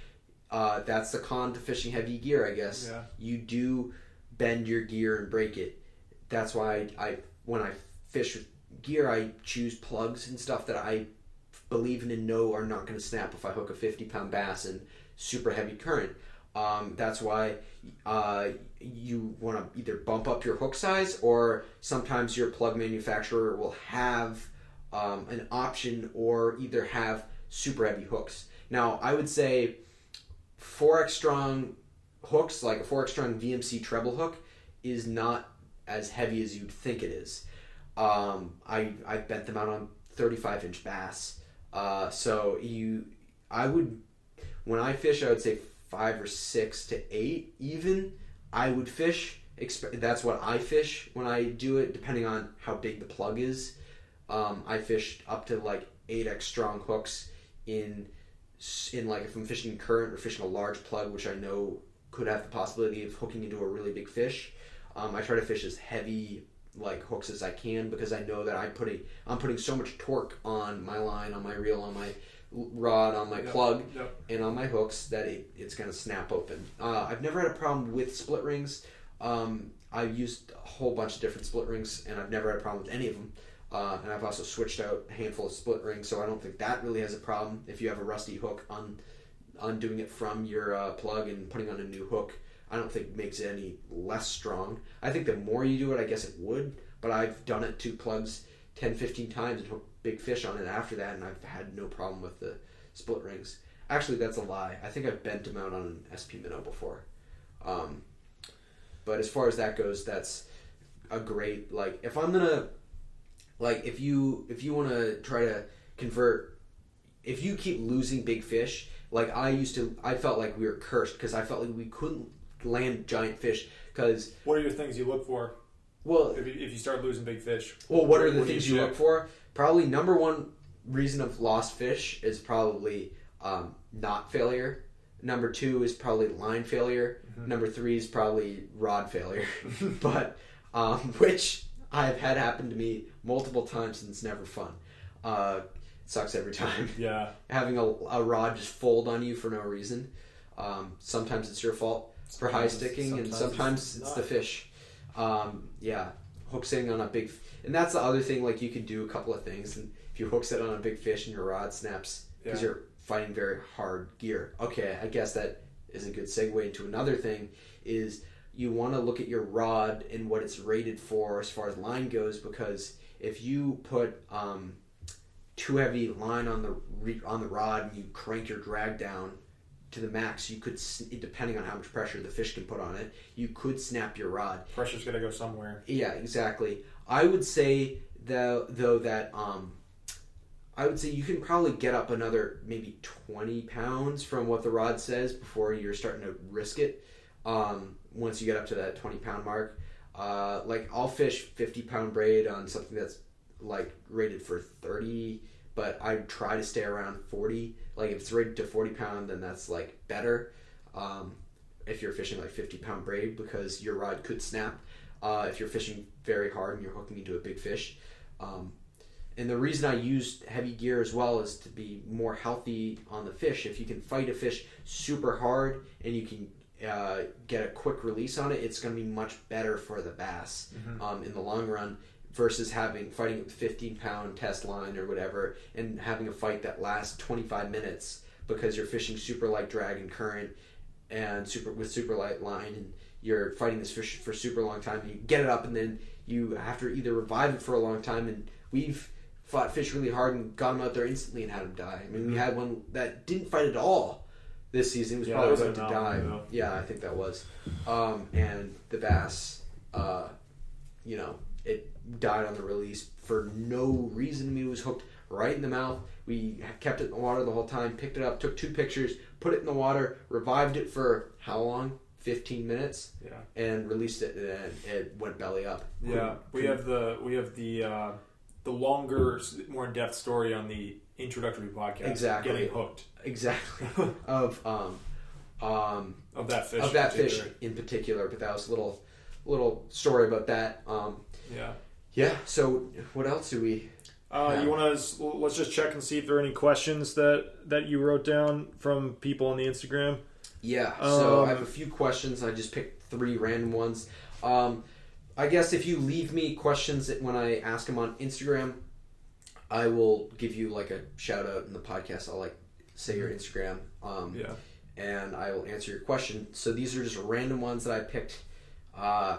uh, that's the con to fishing heavy gear i guess Yeah. you do bend your gear and break it that's why I, I when i fish with gear i choose plugs and stuff that i believe in and know are not going to snap if i hook a 50 pound bass in super heavy current um, that's why uh, you want to either bump up your hook size or sometimes your plug manufacturer will have um, an option or either have super heavy hooks. Now, I would say 4x strong hooks, like a 4x strong VMC treble hook, is not as heavy as you'd think it is. Um, I I bent them out on 35 inch bass. Uh, so you, I would, when I fish, I would say five or six to eight even. I would fish. That's what I fish when I do it, depending on how big the plug is. Um, I fished up to like eight x strong hooks in in like if I'm fishing current or fishing a large plug, which I know could have the possibility of hooking into a really big fish. Um, I try to fish as heavy like hooks as I can because I know that I putting I'm putting so much torque on my line, on my reel, on my rod, on my Yep. plug, Yep. and on my hooks that it, it's going to snap open. Uh, I've never had a problem with split rings. Um, I've used a whole bunch of different split rings, and I've never had a problem with any of them. Uh, and I've also switched out a handful of split rings, so I don't think that really has a problem. If you have a rusty hook, on undoing it from your uh, plug and putting on a new hook, I don't think makes it any less strong. I think the more you do it, I guess it would. But I've done it two plugs 10, 15 times and hooked big fish on it after that, and I've had no problem with the split rings. Actually, that's a lie. I think I've bent them out on an SP minnow before. Um, but as far as that goes, that's a great like. If I'm gonna like, if you if you want to try to convert, if you keep losing big fish, like I used to, I felt like we were cursed because I felt like we couldn't land giant fish because What are your things you look for well if you, if you start losing big fish? Well, what are the What things you you look for? Probably number one reason of lost fish is probably um, knot failure. Number two is probably line failure. Mm-hmm. Number three is probably rod failure. [laughs] but um, which I've had happen to me multiple times and it's never fun. Uh, sucks every time. [laughs] Yeah, Having a, a rod just fold on you for no reason. Um, sometimes it's your fault for high Sometimes sticking, and sometimes sometimes it's it's the fish. Um, yeah, hook sitting on a big, and that's the other thing. Like you can do a couple of things, and if you hook sit on a big fish and your rod snaps because Yeah. you're fighting very hard gear. Okay, I guess that is a good segue into another thing. Is you want to look at your rod and what it's rated for as far as line goes, because if you put um, too heavy line on the on the rod and you crank your drag down to the max, you could, depending on how much pressure the fish can put on it, you could snap your rod. pressure's gonna go somewhere. Yeah, exactly. I would say though though that um, I would say you can probably get up another maybe twenty pounds from what the rod says before you're starting to risk it. Um, once you get up to that twenty pound mark, uh, like I'll fish fifty pound braid on something that's like rated for thirty, but I try to stay around forty. Like if it's rated to forty pound, then that's like better. Um, if you're fishing like fifty pound braid, because your rod could snap uh, if you're fishing very hard and you're hooking into a big fish. Um, and the reason I use heavy gear as well is to be more healthy on the fish. If you can fight a fish super hard and you can uh, get a quick release on it, it's going to be much better for the bass um, in the long run versus having fighting a 15 pound test line or whatever and having a fight that lasts 25 minutes because you're fishing super light drag and current and super with super light line and you're fighting this fish for super long time and you get it up and then you have to either revive it for a long time and we've fought fish really hard and got them out there instantly and had them die. I mean, we had one that didn't fight at all this season. It was Yeah, probably about to die. Yeah, I think that was. Um, and the bass, uh, you know, it died on the release for no reason. It was hooked right in the mouth. We kept it in the water the whole time, picked it up, took two pictures, put it in the water, revived it for how long? 15 minutes, Yeah, and released it, and it went belly up. yeah. We have the we have the uh, the longer, more in depth story on the introductory podcast. Exactly. Getting hooked Exactly. [laughs] of um, um, of that fish. of that in fish in particular, but that was a little little story about that. Um, Yeah. yeah. So what else do we? Uh, You want to let's just check and see if there are any questions that that you wrote down from people on the Instagram. Yeah. So I Um, have a few questions. I just picked three random ones. Um, I guess if you leave me questions that when I ask them on Instagram, I will give you like a shout out in the podcast. I'll like say your Instagram. Um, Yeah. and I will answer your question. So these are just random ones that I picked, uh,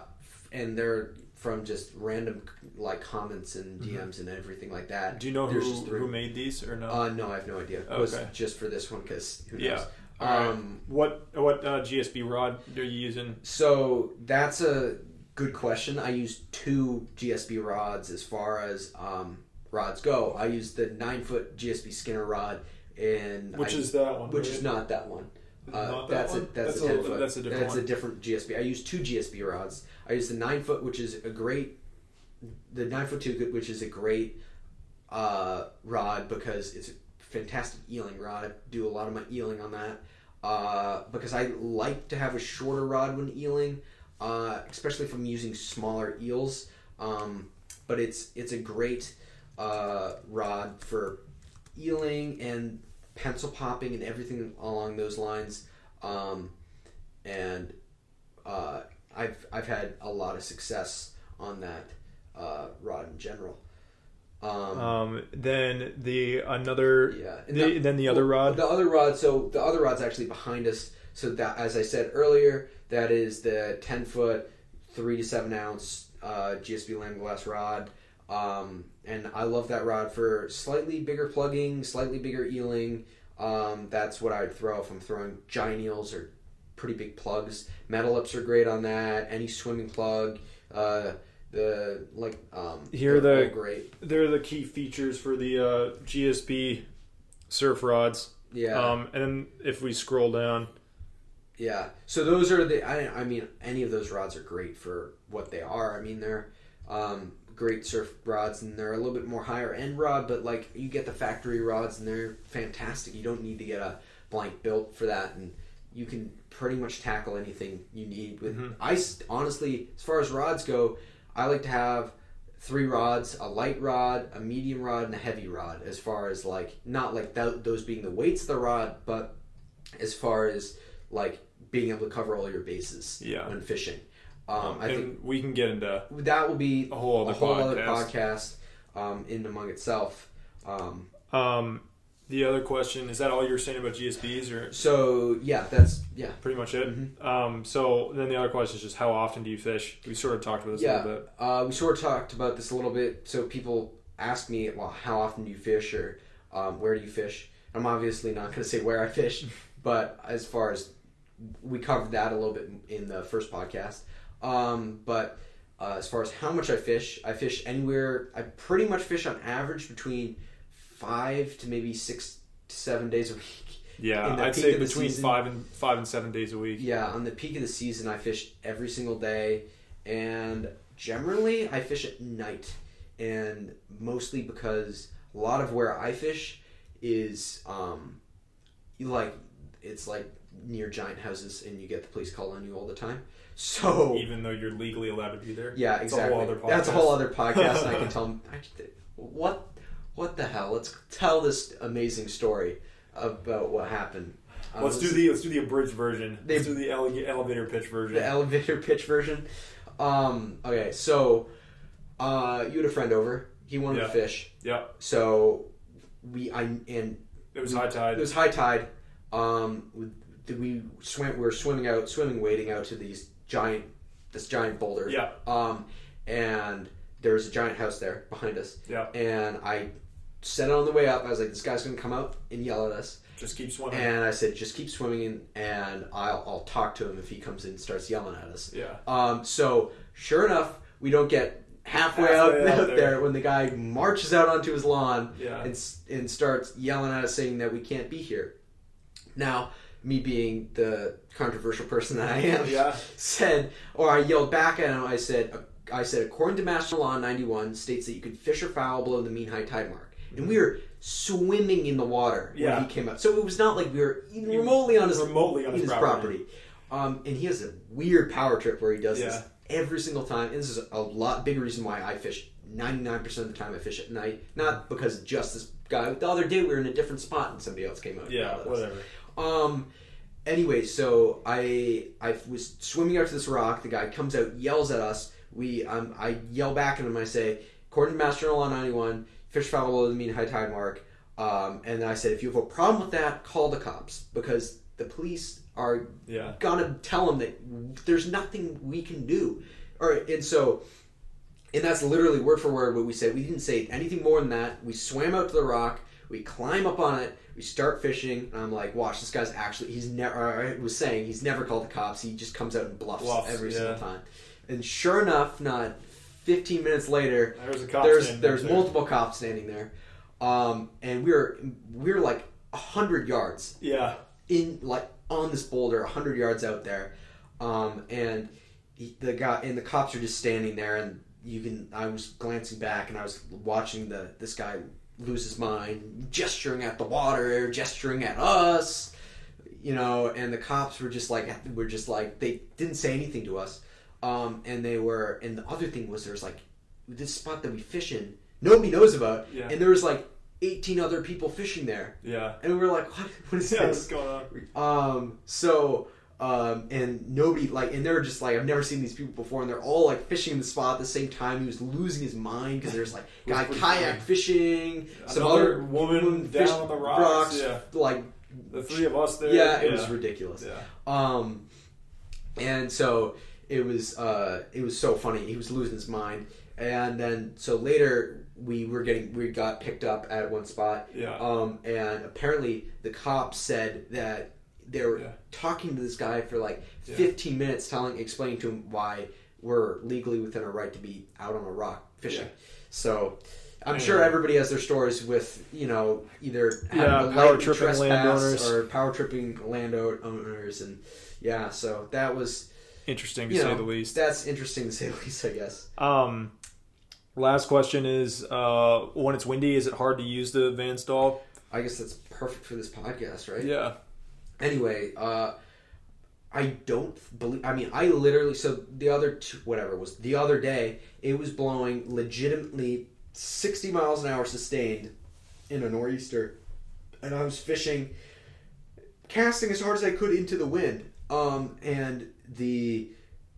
and they're from just random like comments and DMs and everything like that. Mm-hmm. Do you know There's who who made these or no? Uh, no, I have no idea. It was Okay. just for this one because who knows. Yeah. All right. Um, what what uh, GSB rod are you using? so that's a good question. I use two GSB rods as far as um, rods go. I use the nine foot GSB Skinner rod, and Which I- is that one? which right? is not that one. Uh, that that's one? a that's, That's a a- ten foot. that's a different That's one. a different GSB. I use two GSB rods. I use the nine foot, which is a great, the nine foot two, which is a great uh, rod because it's a fantastic eeling rod. I do a lot of my eeling on that uh, because I like to have a shorter rod when eeling, uh, especially if I'm using smaller eels. Um, but it's it's a great uh, rod for eeling and pencil popping and everything along those lines. Um, and uh, I've I've had a lot of success on that uh, rod in general. Um, Um, then the another yeah. And the, then the other well, rod. The other rod. So the other rod's actually behind us. So that, as I said earlier, that is the ten foot, three to seven ounce uh, GSB Lamiglas rod. Um, and I love that rod for slightly bigger plugging, slightly bigger eeling. Um, that's what I'd throw if I'm throwing giant eels or pretty big plugs. Metal lips are great on that. Any swimming plug. Uh, the like um, Here they're the- great. They're the key features for the uh, GSB surf rods. Yeah. Um, and then if we scroll down, Yeah. So those are the. I, I mean, any of those rods are great for what they are. I mean, they're um, great surf rods, and they're a little bit more higher end rod. But like, you get the factory rods, and they're fantastic. You don't need to get a blank built for that, and you can pretty much tackle anything you need with. Mhm. I honestly, as far as rods go, I like to have three rods a light rod a medium rod and a heavy rod as far as like not like th- those being the weights of the rod but as far as like being able to cover all your bases Yeah. when fishing um, i think we can get into that will be a whole a other whole podcast. other podcast um, in among itself um, Um, the other question is that all you're saying about GSBs, or so yeah that's yeah pretty much it? Mm-hmm. Um, so then the other question is just how often do you fish? We sort of talked about this a Yeah. little bit. Uh, we sort of talked about this a little bit. So people ask me, well, how often do you fish or um, where do you fish? I'm obviously not going to say where I fish, [laughs] but as far as we covered that a little bit in the first podcast. Um, but uh, as far as how much I fish, I fish anywhere. I pretty much fish on average between five to maybe six to seven days a week. Yeah, I'd say between season- five and five and seven days a week. Yeah, on the peak of the season, I fish every single day, and generally I fish at night, and mostly because a lot of where I fish is um, like it's like near giant houses, and you get the police call on you all the time. So Even though you're legally allowed to be there. yeah, a exactly. whole other That's a whole other podcast, and I can [laughs] tell them what what the hell. Let's tell this amazing story about what happened. Um, Let's do the let's do the abridged version. They- let's do the ele- elevator pitch version. the elevator pitch version. Um, okay, so uh, you had a friend over. He wanted Yeah. to fish, yeah, so we I and it was high tide. it was high tide. Um, we, we swim? We were swimming out, swimming, wading out to these giant, this giant boulder. Yeah. Um, and there's a giant house there behind us. Yeah. And I said on the way up, I was like, "This guy's gonna come out and yell at us." Just keep swimming. And I said, "Just keep swimming, in, and I'll I'll talk to him if he comes in and starts yelling at us." yeah. Um, so sure enough, we don't get halfway, Halfway out, [laughs] out out there. there. when the guy marches out onto his lawn Yeah. and and starts yelling at us saying that we can't be here. Now, me being the controversial person that I am, Yeah. [laughs] said, or I yelled back at him. I said, I said, according to Master Law 91, states that you can fish or fowl below the mean high tide mark, and we were swimming in the water Yeah. when he came up. So it was not like we were even remotely on his remotely on his, his property. Um, and he has a weird power trip where he does this every single time. And this is a lot big reason why I fish 99% of the time I fish at night. Not because just this guy. The other day we were in a different spot and somebody else came out. Yeah, whatever. us. Um. Anyway, so I I was swimming out to this rock. The guy comes out, yells at us. We um I yell back at him. I say, according to Master Law 91, fish fowl below the mean high tide mark. Um, and I said, if you have a problem with that, call the cops because the police are Yeah. gonna tell them that there's nothing we can do. All right, and so, and that's literally word for word what we said. We didn't say anything more than that. We swam out to the rock. We climb up on it. We start fishing. And I'm like, watch, this guy's actually, he's never, I was saying, he's never called the cops. He just comes out and bluffs, Bluffs, every yeah. single time. And sure enough, not 15 minutes later, There's a cop. there's there's there. multiple cops standing there. Um, and we we're we we're like 100 yards Yeah. in like on this boulder, hundred yards out there, um, and he, the guy and the cops are just standing there, and you can. I was glancing back, and I was watching the this guy lose his mind, gesturing at the water, gesturing at us, you know, and the cops were just like were just like they didn't say anything to us, um, and they were. And the other thing was there's like this spot that we fish in, nobody knows about, Yeah. and there was like. 18 other people fishing there Yeah. and we were like what, [laughs] what is Yeah. this What's going on? um, so, um, and nobody, like, and they're just like, I've never seen these people before, and they're all like fishing in the spot at the same time. He was losing his mind because there's like guy kayak funny. fishing, some other woman fish- down on the rocks. Yeah. like, The three of us there. yeah, it was ridiculous. Yeah. Um, and so it was, uh, it was so funny. He was losing his mind, and then so later we were getting we got picked up at one spot, Yeah. um, and apparently the cops said that they were Yeah. talking to this guy for like Yeah. 15 minutes, telling explaining to him why we're legally within our right to be out on a rock fishing. Yeah. So. I'm Anyway. sure everybody has their stories with you know either having Yeah, power tripping landowners. or power tripping landowners and yeah so that was Interesting to say know, the least. that's interesting to say the least I guess Um, last question is: uh, when it's windy, is it hard to use the Van Staal? I guess that's perfect for this podcast right Yeah. Anyway uh I don't believe I mean I literally so the other whatever was the other day it was blowing legitimately 60 miles an hour sustained in a nor'easter and I was fishing casting as hard as I could into the wind um and the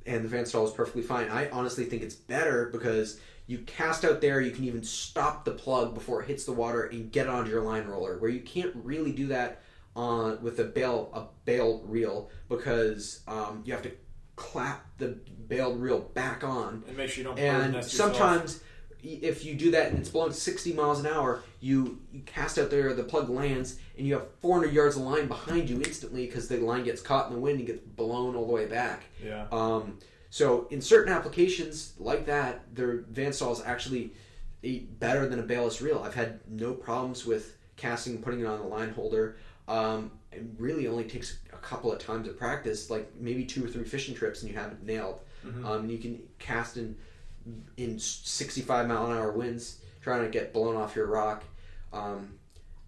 and the Van Staal is perfectly fine. I honestly think it's better because you cast out there you can even stop the plug before it hits the water and get onto your line roller where you can't really do that on with a bail a bail reel because um, you have to clap the bail reel back on And make sure you don't. and sometimes if you do that and it's blowing 60 miles an hour you, you cast out there the plug lands and you have 400 yards of line behind you instantly because the line gets caught in the wind and gets blown all the way back Yeah. um, so in certain applications like that their Van Staal is actually better than a bailless reel i've had no problems with casting putting it on the line holder um, it really only takes a couple of times of practice like maybe two or three fishing trips and you have it nailed Mhm. um, you can cast in in 65 mile an hour winds trying to get blown off your rock um,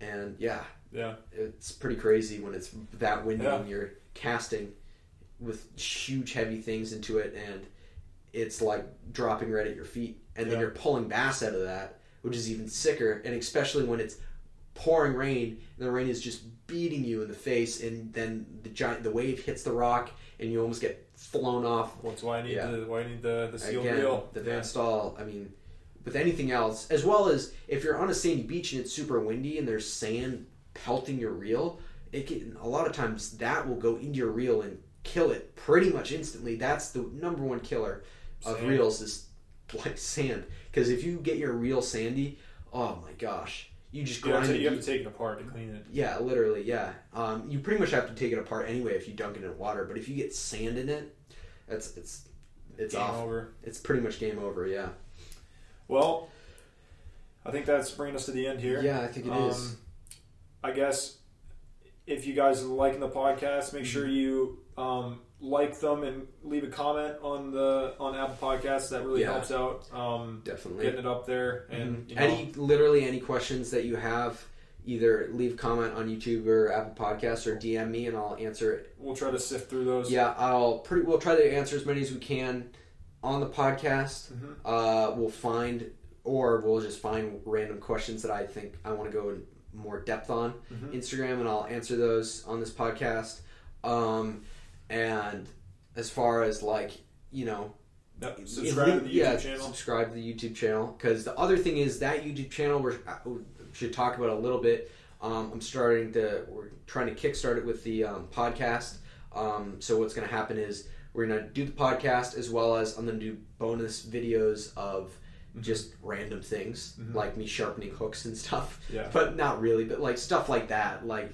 and yeah Yeah. it's pretty crazy when it's that windy Yeah. and you're casting with huge heavy things into it and it's like dropping right at your feet and then you're pulling bass out of that which is even sicker and especially when it's pouring rain and the rain is just beating you in the face and then the giant the wave hits the rock and you almost get flown off that's why I need Yeah. the why I need the the sealed Again, reel. the Van Yeah. Staal. I mean, with anything else, as well as if you're on a sandy beach and it's super windy and there's sand pelting your reel, it can a lot of times that will go into your reel and kill it pretty much instantly. That's the number one killer of Sand. reels is [laughs] like sand. Because if you get your reel sandy, oh my gosh, you just grind to, it. you have to take it apart to clean it. Yeah, literally, yeah. Um, you pretty much have to take it apart anyway if you dunk it in water. But if you get sand in it, it's it's it's Game off. over. It's pretty much game over. Yeah. Well, I think that's bringing us to the end here. Yeah, I think it is. Um, I guess if you guys are liking the podcast, make sure Mm-hmm. you um, like them and leave a comment on the on Apple Podcasts. That really Yeah. helps out. Um, Definitely. getting it up there and Mhm. you know, any literally any questions that you have, either leave comment on YouTube or Apple Podcasts or DM me and I'll answer it. we'll try to sift through those. Yeah, I'll pretty. We'll try to answer as many as we can on the podcast. Mhm. Uh, we'll find or we'll just find random questions that I think I want to go in more depth on Mhm. Instagram, and I'll answer those on this podcast. Um, and as far as like you know. If Subscribe to the YouTube yeah, channel. Subscribe to the YouTube channel because the other thing is that YouTube channel we're, uh, we should talk about a little bit. Um, I'm starting to we're trying to kickstart it with the um, podcast. Um, so what's going to happen is we're going to do the podcast as well as I'm going to do bonus videos of just random things Mhm. like me sharpening hooks and [laughs] stuff, Yeah. but not really, but like stuff like that, like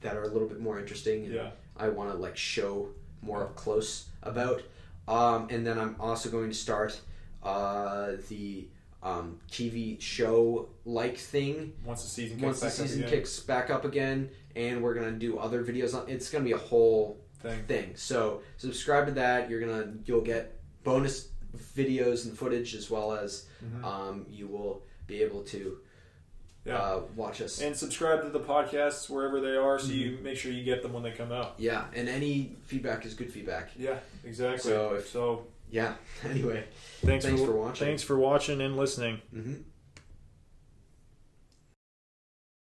that are a little bit more interesting. And Yeah. I want to like show more up close about. Um, and then I'm also going to start uh, the um, TV show like thing Once the season kicks once the back up again. kicks back up again, and we're gonna do other videos. On, it's gonna be a whole thing. thing. So subscribe to that. You're gonna you'll get bonus videos and footage as well as Mhm. um, you will be able to Yeah. uh, watch us. And subscribe to the podcasts wherever they are, so Mm-hmm. you make sure you get them when they come out. yeah, and any feedback is good feedback. Yeah, exactly. So if- so Yeah. [laughs] Anyway, thanks, Thanks for, for watching. Thanks for watching and listening. hmm